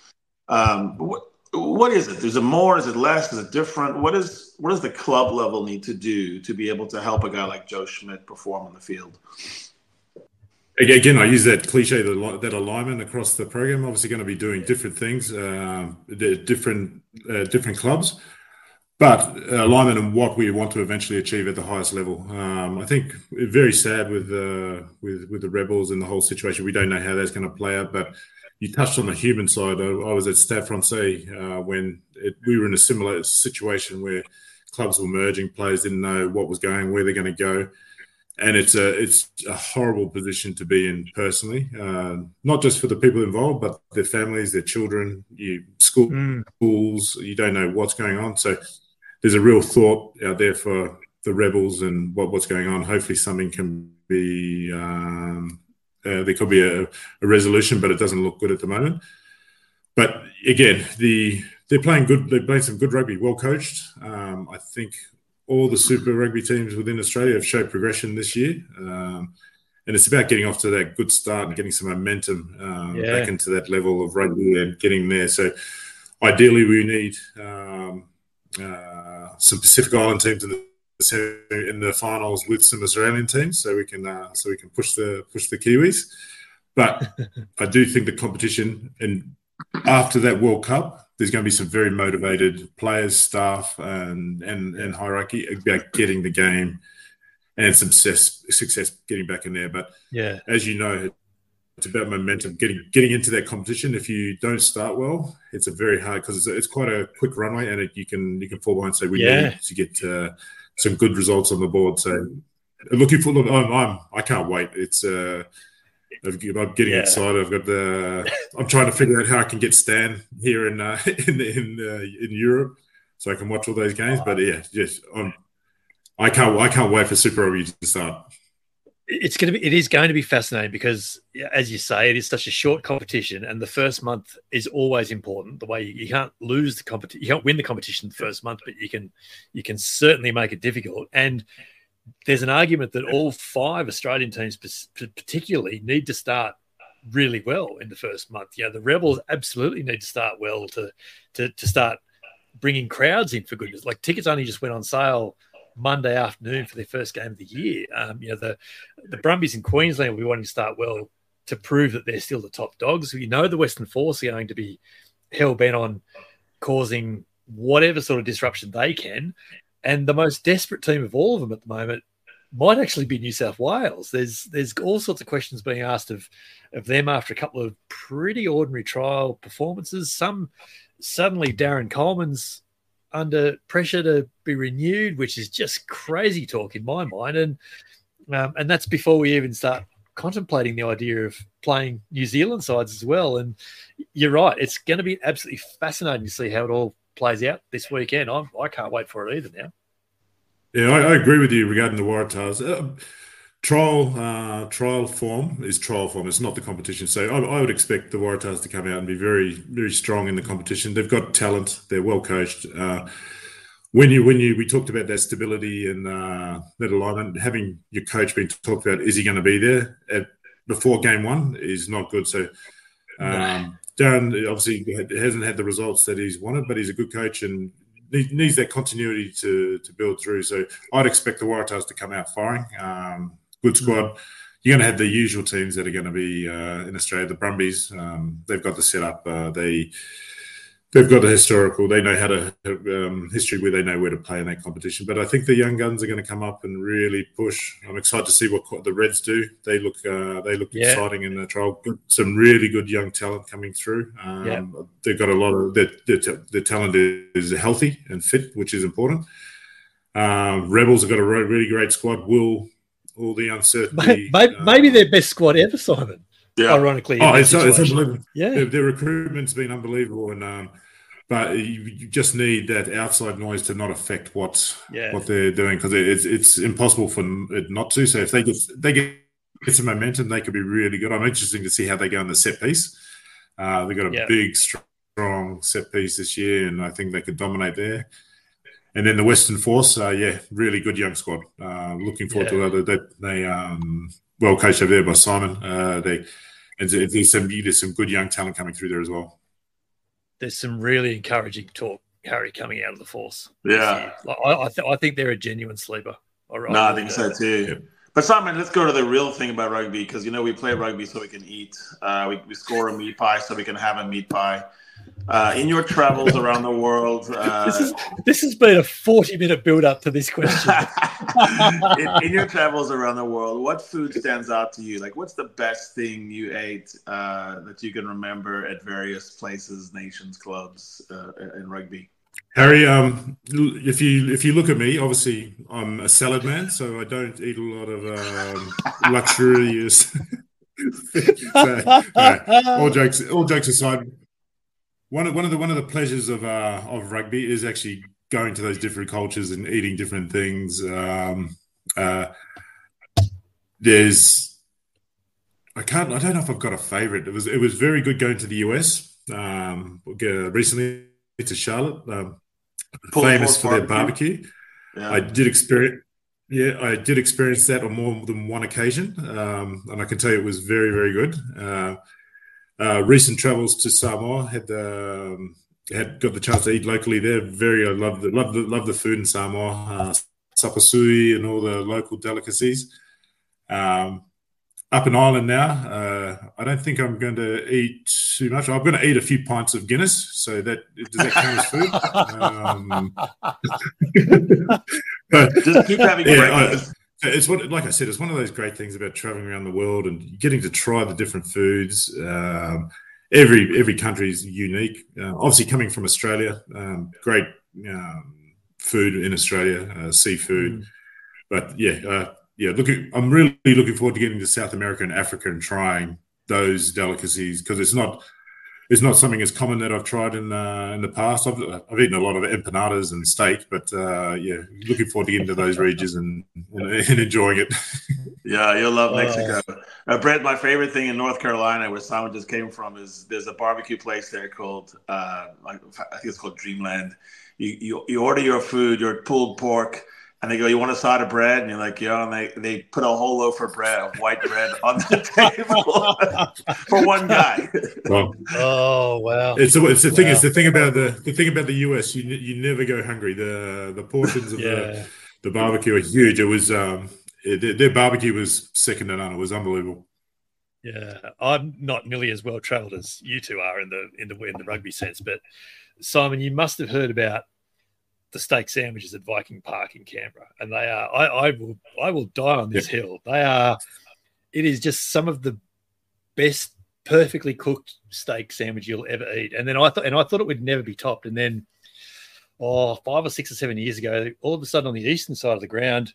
Um, what, what is it? Is it more? Is it less? Is it different? What is what does the club level need to do to be able to help a guy like Joe Schmidt perform on the field? Again, I use that cliche, that alignment across the program. Obviously, going to be doing different things, uh, different uh, different clubs, but alignment and what we want to eventually achieve at the highest level. Um, I think very sad with uh, with with the rebels and the whole situation. We don't know how that's going to play out, but you touched on the human side. I, I was at Stade Francais uh, when it, we were in a similar situation where clubs were merging, players didn't know what was going, where they're going to go and it's a it's a horrible position to be in personally, uh, not just for the people involved, but their families, their children, you school, mm. schools. You don't know what's going on, so there's a real thought out there for the rebels and what, what's going on. Hopefully, something can be um, uh, there could be a, a, resolution, but it doesn't look good at the moment. But again, the they're playing good. They're playing some good rugby, well coached. Um, I think all the Super Rugby teams within Australia have showed progression this year. Um, and it's about getting off to that good start and getting some momentum um, yeah. back into that level of rugby and getting there. So, ideally, we need um, uh, some Pacific Island teams in the in the finals with some Australian teams, so we can uh, so we can push the push the Kiwis. But (laughs) I do think the competition and after that World Cup, there's going to be some very motivated players, staff, and and, and hierarchy about getting the game and some success, success getting back in there. But yeah, as you know, it's about momentum. Getting getting into that competition. If you don't start well, it's a very hard because it's, it's, quite a quick runway, and it, you can you can fall behind. So we yeah. need to get uh, some good results on the board. So looking for. I'm, I'm I can't wait. It's. Uh, I'm getting yeah. excited. I've got the. I'm trying to figure out how I can get Stan here in uh, (laughs) in in uh, in Europe, so I can watch all those games. Oh. But yeah, just I'm I can't I can't wait for Super Rugby to start. It's going to be it is going to be fascinating because, as you say, it is such a short competition, and the first month is always important. The way you, you can't lose the competition, you can't win the competition the first month, but you can you can certainly make it difficult. And there's an argument that all five Australian teams, particularly, need to start really well in the first month. You know, the Rebels absolutely need to start well to to to start bringing crowds in for goodness. Like tickets only just went on sale Monday afternoon for their first game of the year. Um, you know, the the Brumbies in Queensland will be wanting to start well to prove that they're still the top dogs. We know the Western Force are going to be hell bent on causing whatever sort of disruption they can. And the most desperate team of all of them at the moment might actually be New South Wales. There's there's all sorts of questions being asked of of them after a couple of pretty ordinary trial performances. Some suddenly Darren Coleman's under pressure to be renewed, which is just crazy talk in my mind. And um, and that's before we even start contemplating the idea of playing New Zealand sides as well. And you're right, it's going to be absolutely fascinating to see how it all plays out this weekend. I'm, I can't wait for it either now. Yeah, I, I agree with you regarding the Waratahs. Uh, trial uh, trial form is trial form. It's not the competition. So I, I, would expect the Waratahs to come out and be very very strong in the competition. They've got talent. They're well coached. Uh, when you when you we talked about that stability and uh, that alignment, having your coach being talked about, is he going to be there at, before game one is not good. So. Um, Darren obviously hasn't had the results that he's wanted, but he's a good coach and needs that continuity to to build through. So I'd expect the Waratahs to come out firing. Um, good mm. squad. You're going to have the usual teams that are going to be uh, in Australia. The Brumbies, um, they've got the setup. Uh, they they've got the historical. They know how to um, history where they know where to play in that competition. But I think the young guns are going to come up and really push. I'm excited to see what the Reds do. They look uh, they look yeah. exciting in the trial. Some really good young talent coming through. Um, yeah. They've got a lot of their, their, their talent is healthy and fit, which is important. Um, Rebels have got a really great squad. Will all the uncertainty. Maybe, uh, maybe their best squad ever, Simon. Yeah. Ironically, oh, it's, it's, unbelievable. Yeah, their, their, recruitment's been unbelievable, and um, but you, you, just need that outside noise to not affect what yeah. what they're doing because it's it's impossible for it not to. So if they get they get, get some momentum, they could be really good. I'm interested to see how they go in the set piece. Uh, they've got a yeah. big, strong set piece this year, and I think they could dominate there. And then the Western Force, uh, yeah, really good young squad. Uh, looking forward yeah. to that. They, they um, well coached over there by Simon. Uh, they and there's some there's some good young talent coming through there as well. There's some really encouraging talk, Harry, coming out of the Force. Yeah, like, I, I, th- I, think they're a genuine sleeper. Right no, I think so too. Yeah. But Simon, let's go to the real thing about rugby because you know we play rugby so we can eat. Uh, we, we score a meat pie so we can have a meat pie. Uh, in your travels around the world, (laughs) uh, this, is, this has been a forty-minute build-up to this question. (laughs) in, in, your travels around the world, what food stands out to you? Like, what's the best thing you ate uh, that you can remember at various places, nations, clubs uh, in rugby? Harry, um, if you if you look at me, obviously I'm a salad man, so I don't eat a lot of um, luxurious. (laughs) so, all jokes all jokes aside, one of one of the one of the pleasures of uh, of rugby is actually going to those different cultures and eating different things. Um, uh, there's I can't I don't know if I've got a favorite. It was it was very good going to the US um, recently to Charlotte, um, famous for their barbecue. Yeah. I did experience. Yeah, I did experience that on more than one occasion, um, and I can tell you it was very, very good. Uh, uh, recent travels to Samoa had um, had got the chance to eat locally there. Very, I love the love the love the food in Samoa, uh, sapasui and all the local delicacies. Um, up in Ireland now, uh, I don't think I'm going to eat too much. I'm going to eat a few pints of Guinness. So that does that count as food? (laughs) Um, (laughs) but, Just keep having yeah, it's what, like I said, it's one of those great things about traveling around the world and getting to try the different foods. Um, every every country is unique. Uh, obviously, coming from Australia, um, great um, food in Australia, uh, seafood. Mm. But yeah, uh, yeah. Looking, I'm really looking forward to getting to South America and Africa and trying those delicacies because it's not it's not something as common that I've tried in uh, in the past. I've, I've eaten a lot of empanadas and steak, but uh, yeah, looking forward to getting to those (laughs) regions and, and, and enjoying it. yeah, you'll love Mexico. Uh, Brett, my favorite thing in North Carolina, where Simon just came from, is there's a barbecue place there called uh, I think it's called Dreamland. You, you you order your food, your pulled pork and they go, "You want a side of bread?" And you're like, "Yeah." And they, they put a whole loaf of bread, of white bread, on the (laughs) table (laughs) for one guy. Well, oh wow! It's a, it's the wow. thing. It's the thing about the the thing about the US. You you never go hungry. The the portions of yeah. the the barbecue are huge. It was um it, their barbecue was second to none. It was unbelievable. Yeah, I'm not nearly as well travelled as you two are in the in the in the rugby sense, but Simon, you must have heard about the steak sandwiches at Viking Park in Canberra, and they are. I, I will. I will die on this yeah. hill. They are. It is just some of the best, perfectly cooked steak sandwich you'll ever eat. And then I thought, and I thought it would never be topped. And then, oh, five or six or seven years ago, all of a sudden on the eastern side of the ground,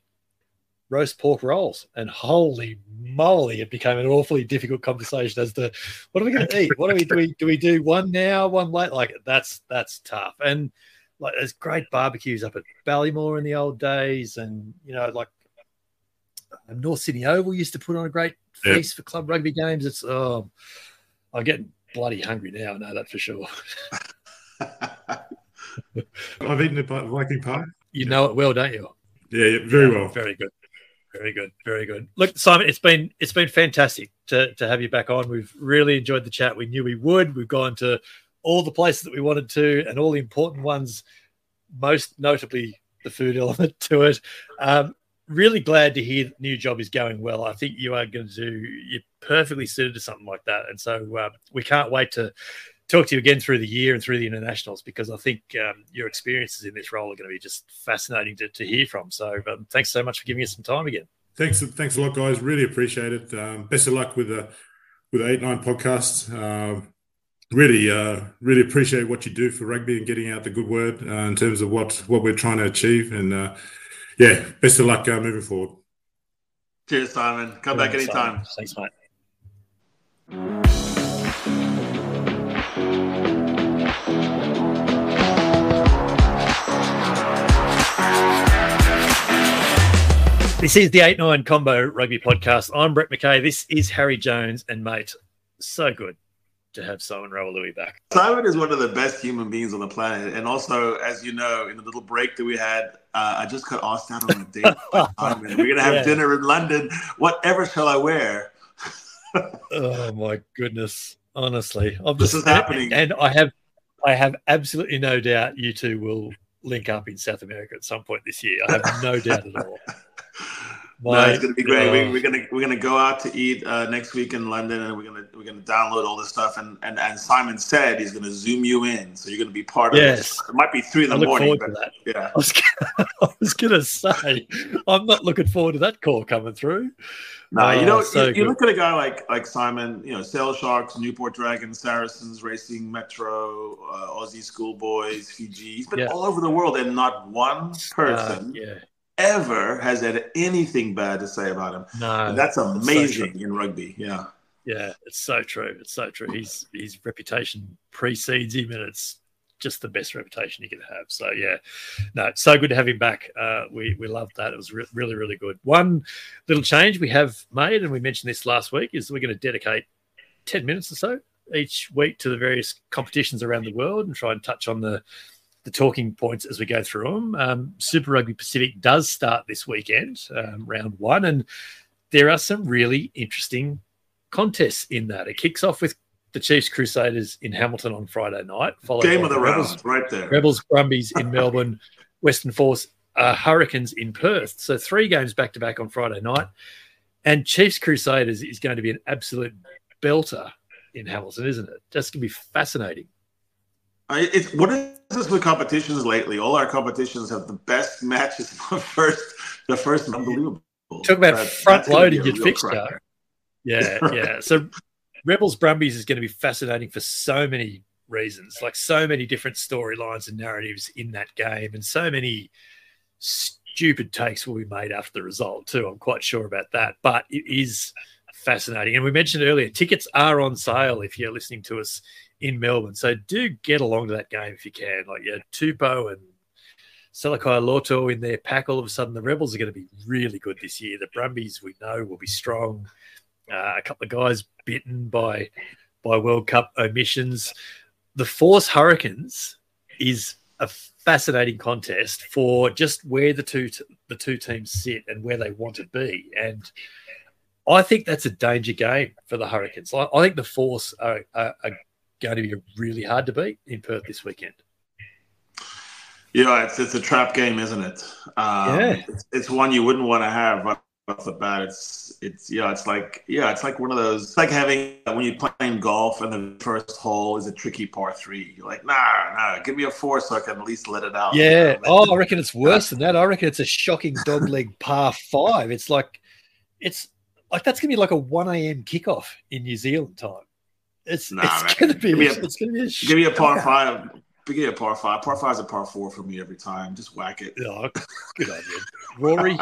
roast pork rolls, and holy moly, it became an awfully difficult conversation as to what are we going (laughs) to eat? What do we do? We do we do one now, one late? Like that's that's tough. And like there's great barbecues up at Ballymore in the old days, and you know, like uh, North Sydney Oval used to put on a great feast for club rugby games. It's oh, I'm getting bloody hungry now. I know that for sure. (laughs) I've eaten at Viking Park. You know it well, don't you? Yeah, yeah very well. Very good. Very good, very good. Look, Simon, it's been it's been fantastic to, to have you back on. We've really enjoyed the chat. We knew we would. We've gone to all the places that we wanted to and all the important ones, most notably the food (laughs) element to it. Um, really glad to hear the new job is going well. I think you are going to do, you're perfectly suited to something like that. And so uh, we can't wait to talk to you again through the year and through the internationals because I think um, your experiences in this role are going to be just fascinating to, to hear from. So um, thanks so much for giving us some time again. Thanks, thanks a lot, guys. Really appreciate it. Um, best of luck with the with eight nine podcast. Really, uh, really appreciate what you do for rugby and getting out the good word uh, in terms of what what we're trying to achieve. And uh, yeah, best of luck uh, moving forward. Cheers, Simon. Come back anytime. Thanks, mate. This is the 8 9 Combo Rugby Podcast. I'm Brett McKay. This is Harry Jones. And, mate, so good to have Simon Raiwalui back. Simon is one of the best human beings on the planet, and also, as you know, in the little break that we had, uh, I just got asked out on a date. (laughs) We're gonna have yeah. dinner in London. Whatever shall I wear? (laughs) oh my goodness! Honestly, I'm this just, is happening, and I have, I have absolutely no doubt you two will link up in South America at some point this year. I have no doubt at all. (laughs) no, it's going to be great. we, are going to we're going to go out to eat uh, next week in London, and we're going to we're going to download all this stuff. And and and Simon said he's going to zoom you in, so you're going to be part of yes. it. It might be three in the morning, but yeah. I was, (laughs) was going to say I'm not looking forward to that call coming through. No, you know, so you, you, look at a guy like like Simon, you know, Sale Sharks, Newport Dragons, Saracens, Racing Metro, uh, Aussie Schoolboys, Fiji. He's been yeah. all over the world, and not one person uh, yeah ever has had anything bad to say about him. No, and that's amazing so in rugby. Yeah, yeah, it's so true. It's so true. His his reputation precedes him, and it's just the best reputation he could have. So yeah, no, it's so good to have him back. Uh, we we loved that. It was re- really really good. One little change we have made, and we mentioned this last week, is we're going to dedicate ten minutes or so each week to the various competitions around the world and try and touch on the the talking points as we go through them. Um, Super Rugby Pacific does start this weekend, um, round one, and there are some really interesting contests in that. It kicks off with the Chiefs Crusaders in Hamilton on Friday night. Followed Game of the Rebels, round, right there. Rebels Brumbies in (laughs) Melbourne, Western Force uh, Hurricanes in Perth. So three games back to back on Friday night. And Chiefs Crusaders is going to be an absolute belter in Hamilton, isn't it? Just going to be fascinating. I, it's what is this with competitions lately? All our competitions have the best matches (laughs) the first. The first, unbelievable. Talk about that, front loading your fixture. Yeah, (laughs) yeah. So Rebels Brumbies is going to be fascinating for so many reasons, like so many different storylines and narratives in that game, and so many stupid takes will be made after the result too. I'm quite sure about that, but it is fascinating. And we mentioned earlier, tickets are on sale if you're listening to us in Melbourne. So do get along to that game if you can. Like yeah, Tupou and Salakaia-Loto in their pack. All of a sudden, the Rebels are going to be really good this year. The Brumbies we know will be strong. Uh, a couple of guys bitten by by World Cup omissions. The Force Hurricanes is a fascinating contest for just where the two t- the two teams sit and where they want to be. And I think that's a danger game for the Hurricanes. I, I think the Force are, are, are, going to be really hard to beat in Perth this weekend. Yeah, it's it's a trap game, isn't it? Um, yeah, it's, it's, one you wouldn't want to have right off the bat. It's it's yeah, it's like yeah, it's like one of those. It's like having when you're playing golf and the first hole is a tricky par three. You're like, nah, nah, give me a four so I can at least let it out. Yeah. Oh, I reckon it's worse than that. I reckon it's a shocking dogleg par five. It's like it's like that's gonna be like a one a.m. kickoff in New Zealand time. It's nah, it's gonna be a, it's gonna be a give me a par five. Give me a par five. Par five is a par four for me every time. Just whack it. Oh, good idea, Rory.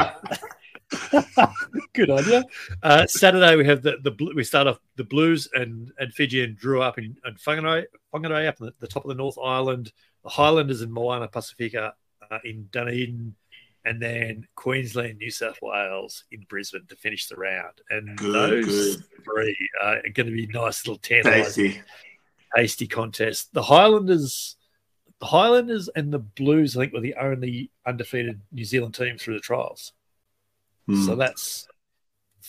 (laughs) good idea. Uh, Saturday we have the the we start off the Blues and and Fijian Drua up in and Whangarei up in the, the, top of the North Island. The Highlanders in Moana Pacifica uh, in Dunedin and then Queensland, New South Wales in Brisbane to finish the round. And good, those good. Three are going to be nice little tantalizing, tasty. tasty contest. The Highlanders, the Highlanders and the Blues, I think, were the only undefeated New Zealand team through the trials. Hmm. So that's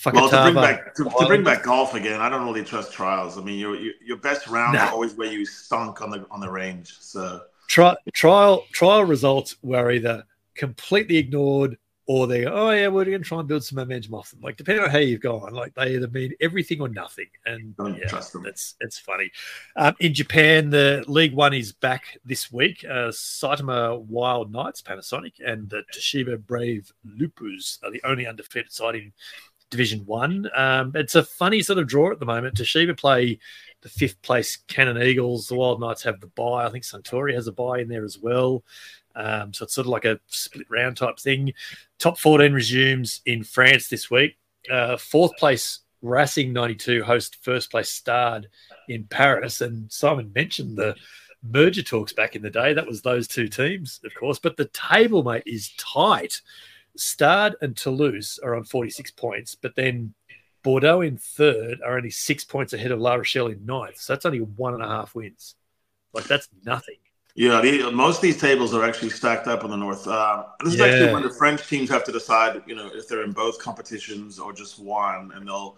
well, to bring back to, to, bring back golf again, I don't really trust trials. I mean, your your, your best round nah. always where you stunk on the on the range. So Tri- trial trial results were either completely ignored or they go, oh yeah, we're going to try and build some momentum off them. Like depending on how you've gone, like they either mean everything or nothing, and Don't yeah, trust them. It's it's funny. Um, in Japan, the League One is back this week. Uh, Saitama Wild Knights, Panasonic, and the Toshiba Brave Lupus are the only undefeated side in Division One. Um, it's a funny sort of draw at the moment. Toshiba play the fifth place Canon Eagles. The Wild Knights have the buy. I think Suntory has a buy in there as well. Um, so it's sort of like a split round type thing. Top 14 resumes in France this week. Uh, fourth place Racing 92 host first place Stade in Paris. And Simon mentioned the merger talks back in the day. That was those two teams, of course. But the table, mate, is tight. Stade and Toulouse are on 46 points, but then Bordeaux in third are only six points ahead of La Rochelle in ninth. So that's only one and a half wins. Like that's nothing. Yeah, the, most of these tables are actually stacked up on the north. Uh, this yeah. is actually when the French teams have to decide, you know, if they're in both competitions or just one, and they'll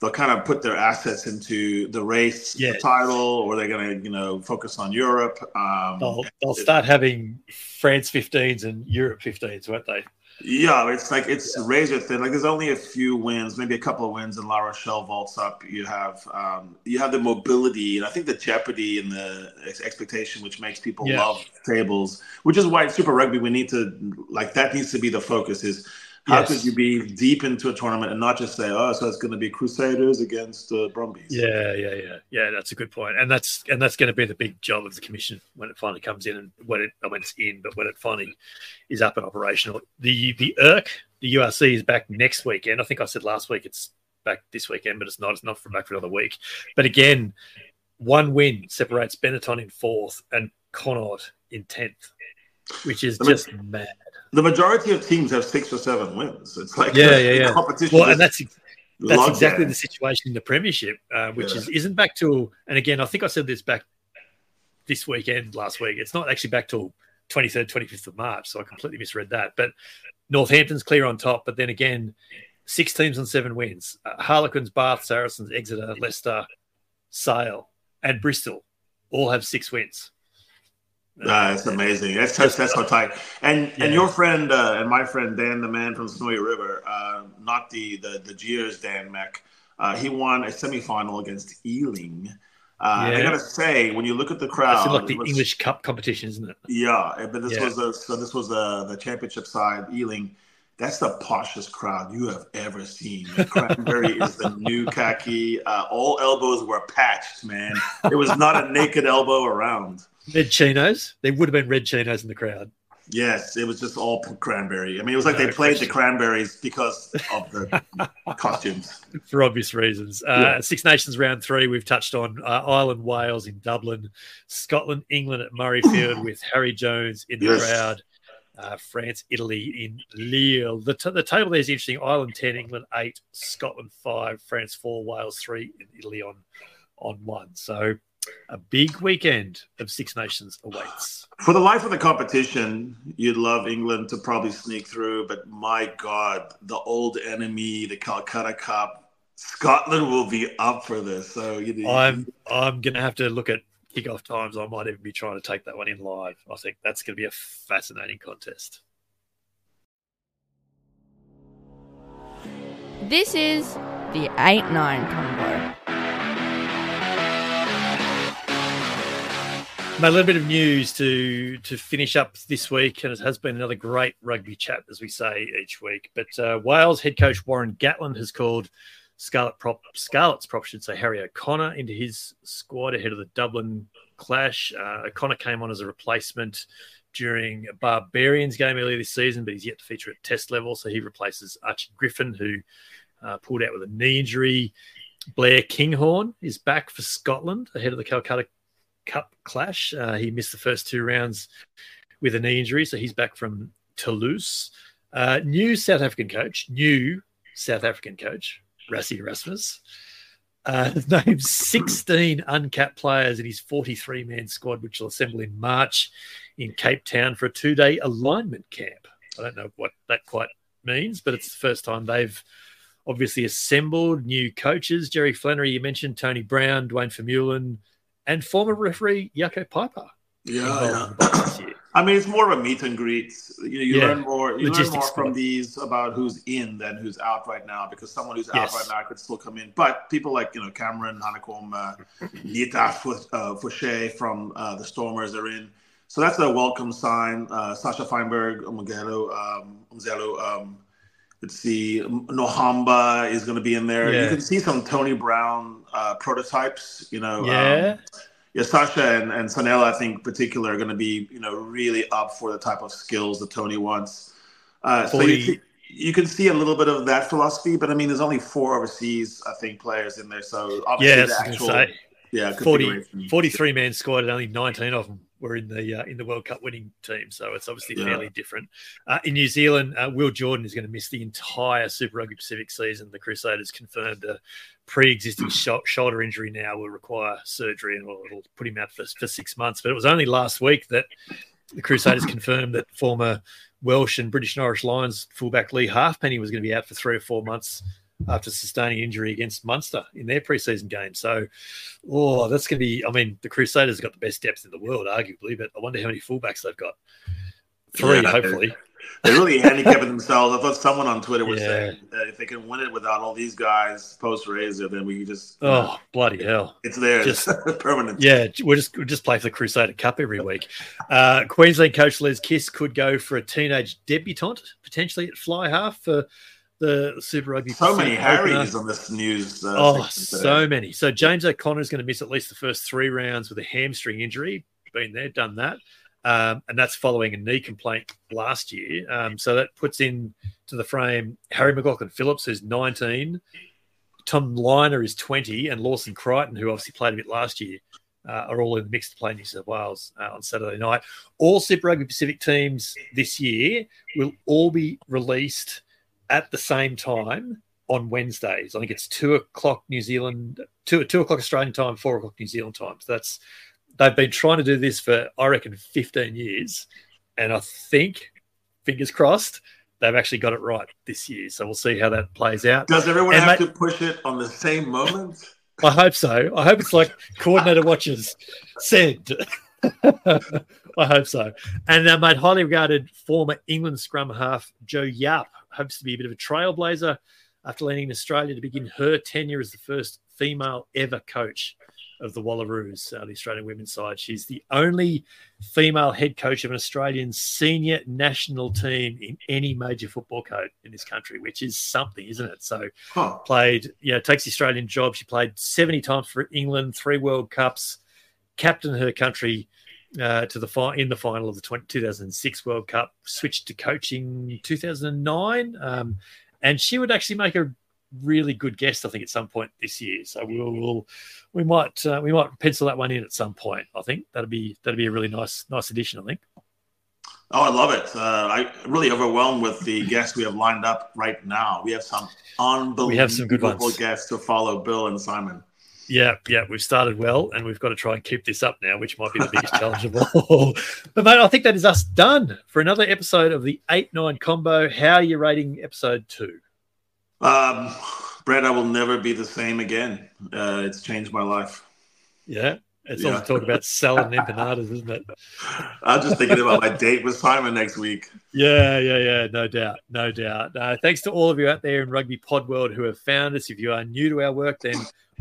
they'll kind of put their assets into the race yeah. title, or they're going to, you know, focus on Europe. Um, they'll, they'll start having France 15s and Europe 15s, won't they? Yeah, it's like it's yeah. razor thin. Like there's only a few wins, maybe a couple of wins, and La Rochelle vaults up. You have um, you have the mobility, and I think the jeopardy and the expectation, which makes people yeah. love tables. Which is why Super Rugby we need to like that needs to be the focus. Is how yes. could you be deep into a tournament and not just say, "Oh, so it's going to be Crusaders against uh, Brumbies"? Yeah, yeah, yeah, yeah. That's a good point, and that's and that's going to be the big job of the commission when it finally comes in and when it when it's in, but when it finally is up and operational. The the ERC, the URC is back next weekend. I think I said last week it's back this weekend, but it's not. It's not for back for another week. But again, one win separates Benetton in fourth and Connacht in tenth, which is I mean, just mad the majority of teams have six or seven wins. It's like yeah, (laughs) yeah, yeah. Competition well, and that's that's exactly the situation in the Premiership, uh, which yeah. is isn't back till. And again, I think I said this back this weekend, last week. It's not actually back till 23rd, 25th of March. So I completely misread that. But Northampton's clear on top. But then again, six teams on seven wins: uh, Harlequins, Bath, Saracens, Exeter, Leicester, Sale, and Bristol all have six wins. That's amazing. That's that's, that's so tight. And yeah. and your friend uh, and my friend Dan, the man from Snowy River, uh, not the the the Gears Dan Mack. Uh, he won a semifinal against Ealing. Uh, yeah. I gotta say, when you look at the crowd, like the was, English Cup competition, isn't it? Yeah, but this yeah. was a, so this was a, the championship side, Ealing. That's the poshest crowd you have ever seen. Cranberry is the new khaki. Uh, all elbows were patched, man. It was not a naked elbow around. Red chinos. There would have been red chinos in the crowd. Yes, it was just all cranberry. I mean, it was like no they played the cranberries because of the (laughs) costumes. For obvious reasons. Uh, yeah. Six Nations round three, we've touched on uh, Ireland, Wales in Dublin, Scotland, England at Murrayfield (sighs) with Harry Jones in the yes. crowd. Uh, France, Italy in Lille. The, t- the table there is interesting. Ireland 10, England 8, Scotland 5, France 4, Wales 3, and Italy on, on 1. So a big weekend of Six Nations awaits. For the life of the competition, you'd love England to probably sneak through, but my God, the old enemy, the Calcutta Cup, Scotland will be up for this. So you I'm I'm gonna have to look at kickoff times. I might even be trying to take that one in live. I think that's going to be a fascinating contest. This is the 8 9 combo. A little bit of news to to finish up this week, and it has been another great rugby chat, as we say each week. But uh, Wales head coach Warren Gatland has called Scarlet prop, Scarlet's prop should say Harri O'Connor into his squad ahead of the Dublin clash. Uh, O'Connor came on as a replacement during a Barbarians game earlier this season, but he's yet to feature at test level. So he replaces Archie Griffin, who uh, pulled out with a knee injury. Blair Kinghorn is back for Scotland ahead of the Calcutta Cup clash. Uh, he missed the first two rounds with a knee injury, so he's back from Toulouse. Uh, new South African coach, new South African coach, Rassie Erasmus, uh, (laughs) named 16 uncapped players in his 43 man squad, which will assemble in March in Cape Town for a two day alignment camp. I don't know what that quite means, but it's the first time they've obviously assembled new coaches. Jerry Flannery, you mentioned Tony Brown, Duane Vermeulen, and former referee Jaco Peyper. Yeah, yeah. (clears throat) I mean, it's more of a meet and greet. You, know, you yeah. learn more. You learn more from these about who's in than who's out right now, because someone who's yes. out right now could still come in. But people like you know Cameron Hanekom, uh, (clears throat) Nita uh, Fouché from uh, the Stormers are in, so that's a welcome sign. Uh, Sacha Feinberg, Umgelo, um, Umzelo, um, let's see, Nohamba is going to be in there. Yeah. You can see some Tony Brown uh, prototypes. You know, yeah. Um, yeah, Sacha and, and Sanele, I think, particular, are going to be, you know, really up for the type of skills that Tony wants. Uh, so you, you can see a little bit of that philosophy, but I mean, there's only four overseas, I think, players in there. So obviously, yeah, the actual, yeah, 40, 43 man squad, and only 19 of them were in the uh, in the World Cup winning team. So it's obviously yeah. fairly different. Uh, in New Zealand, uh, Will Jordan is going to miss the entire Super Rugby Pacific season. The Crusaders confirmed a pre-existing (clears throat) sh- shoulder injury now will require surgery and it'll put him out for, for six months. But it was only last week that the Crusaders confirmed that former Welsh and British and Irish Lions fullback Leigh Halfpenny was going to be out for three or four months after sustaining injury against Munster in their preseason game. So, oh, that's going to be. I mean, the Crusaders got the best depth in the world, arguably, but I wonder how many fullbacks they've got. Three, yeah, hopefully. They're really handicapping themselves. I thought someone on Twitter was yeah. saying that if they can win it without all these guys post Razor, then we just oh bloody hell, it's there, just (laughs) permanent. Yeah, we're just we just play for the Crusader Cup every week. Uh, Queensland coach Les Kiss could go for a teenage debutante potentially at fly half for the Super Rugby. So many Harrys on this news. Uh, oh, so many. So James O'Connor is going to miss at least the first three rounds with a hamstring injury. Been there, done that. Um, and that's following a knee complaint last year. Um, so that puts in to the frame Harry McLaughlin Phillips, who's 19, Tom Lynagh is 20, and Lawson Creighton, who obviously played a bit last year, uh, are all in the mix to play New South Wales uh, on Saturday night. All Super Rugby Pacific teams this year will all be released at the same time on Wednesdays. I think it's two o'clock New Zealand, two two o'clock Australian time, four o'clock New Zealand time. So that's they've been trying to do this for I reckon 15 years, and I think, fingers crossed, they've actually got it right this year. So we'll see how that plays out. Does everyone and have mate, to push it on the same moment? I hope so. I hope it's like coordinator watches said. (laughs) I hope so. And uh, mate, highly regarded former England scrum half Jo Yapp hopes to be a bit of a trailblazer after landing in Australia to begin her tenure as the first female ever coach of the Wallaroos, uh, the Australian women's side. She's the only female head coach of an Australian senior national team in any major football code in this country, which is something, isn't it? So, huh. played, you know, takes the Australian job. She played 70 times for England, three World Cups, captained her country uh, to the fi- in the final of the 20, 2006 World Cup. Switched to coaching 2009, um, and she would actually make a really good guest, I think, at some point this year. So we'll, we'll we might uh, we might pencil that one in at some point. I think that'd be that'd be a really nice nice addition. I think. Oh, I love it. Uh, I'm really overwhelmed with the guests we have lined up right now. We have some unbelievable we have some good ones. guests to follow Bill and Simon. Yeah, yeah, we've started well, and we've got to try and keep this up now, which might be the biggest challenge of all. (laughs) But mate, I think that is us done for another episode of the eight nine combo. How are you rating episode two? Um, Brett, I will never be the same again. Uh, it's changed my life. Yeah, it's all talk about selling empanadas, isn't it? (laughs) I'm just thinking about my date with Simon next week. Yeah, yeah, yeah. No doubt. No doubt. Uh, thanks to all of you out there in rugby pod world who have found us. If you are new to our work, then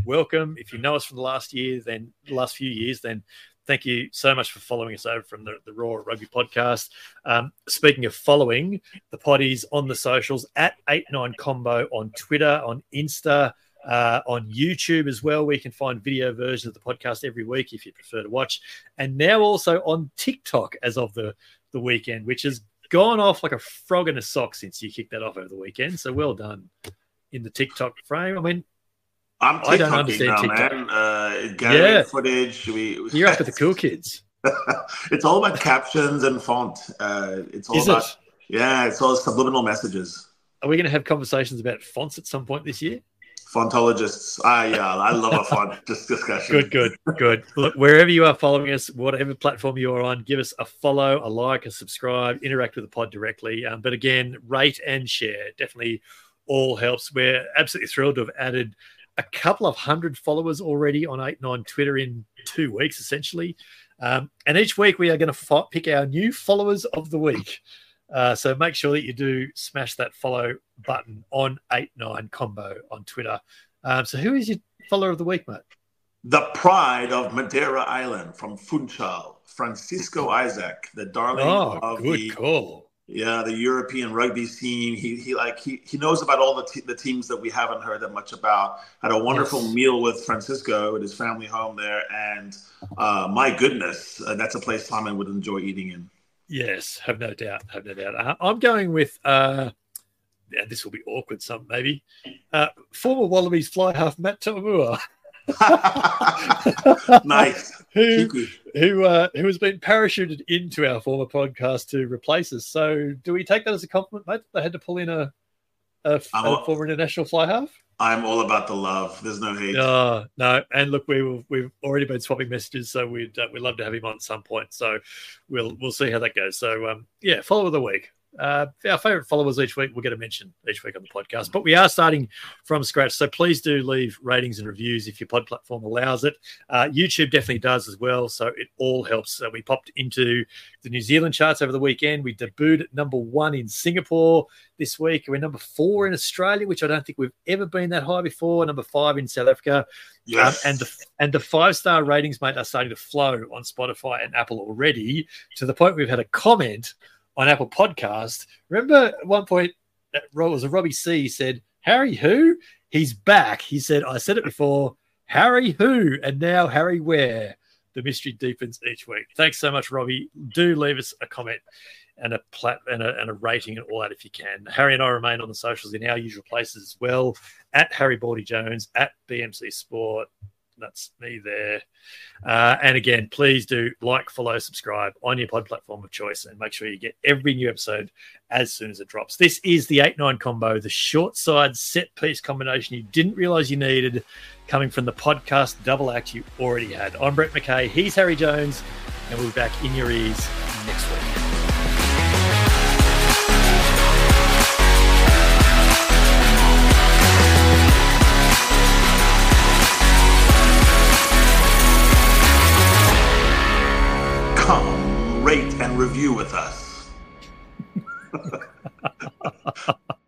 welcome. If you know us from the last year, then the last few years, then thank you so much for following us over from the, the Roar Rugby podcast. Um, speaking of following, the potties on the socials at 89 Combo on Twitter, on Insta, uh, on YouTube as well. We can find video versions of the podcast every week if you prefer to watch. And now also on TikTok as of the, the weekend, which has gone off like a frog in a sock since you kicked that off over the weekend. So well done in the TikTok frame. I mean, I'm I don't understand now, TikTok. man. Uh, yeah. footage. We, (laughs) You're up with the (laughs) cool kids. it's all about captions and font. Uh, it's all Is about it? yeah, it's all subliminal messages. Are we going to have conversations about fonts at some point this year? Fontologists. Ah, yeah, I love a (laughs) font discussion. Good, good, good. Look, wherever you are following us, whatever platform you are on, give us a follow, a like, a subscribe, interact with the pod directly. Um, but again, rate and share. Definitely all helps. We're absolutely thrilled to have added a couple of hundred followers already on 8 9 Twitter in two weeks, essentially. Um, and each week we are going to fo- pick our new followers of the week. Uh, so make sure that you do smash that follow button on 8 9 Combo on Twitter. Um, so who is your follower of the week, mate? The pride of Madeira Island from Funchal, Francisco Isaac, the darling oh, of good the call. Yeah, the European rugby scene. He he like he, he knows about all the the teams that we haven't heard that much about. Had a wonderful yes. meal with Francisco at his family home there, and uh, my goodness, uh, that's a place Simon would enjoy eating in. Yes, have no doubt, have no doubt. Uh, I'm going with. Uh, yeah, this will be awkward. Some maybe uh, former Wallabies fly half Matt To'omua. (laughs) (laughs) nice. (laughs) who who uh, who has been parachuted into our former podcast to replace us? So, do we take that as a compliment, mate? They had to pull in a, a, a former international fly half. I'm all about the love. There's no hate. No, no. And look, we we've already been swapping messages, so we'd uh, we'd love to have him on at some point. So we'll we'll see how that goes. So um, yeah, follow of the week uh, our favorite followers each week will get a mention each week on the podcast. But we are starting from scratch, so please do leave ratings and reviews if your pod platform allows it. Uh, YouTube definitely does as well, so it all helps. Uh, we popped into the New Zealand charts over the weekend. We debuted at number one in Singapore this week. We're number four in Australia, which I don't think we've ever been that high before. Number five in South Africa. Yes. Um, and the and the five star ratings, mate, are starting to flow on Spotify and Apple already to the point we've had a comment on Apple Podcast. Remember at one point, that was a Robbie C said, Harry who? He's back. He said, I said it before, Harry who? And now Harry where? The mystery deepens each week. Thanks so much, Robbie. Do leave us a comment and a plat and a, and a rating and all that if you can. Harry and I remain on the socials in our usual places as well at Haribaldi Jones, at BMC Sport, that's me there. Uh, and again, please do like, follow, subscribe on your pod platform of choice and make sure you get every new episode as soon as it drops. This is the 8 9 combo, the short side set piece combination you didn't realize you needed coming from the podcast double act you already had. I'm Brett McKay, he's Harry Jones, and we'll be back in your ears next week. you with us. (laughs)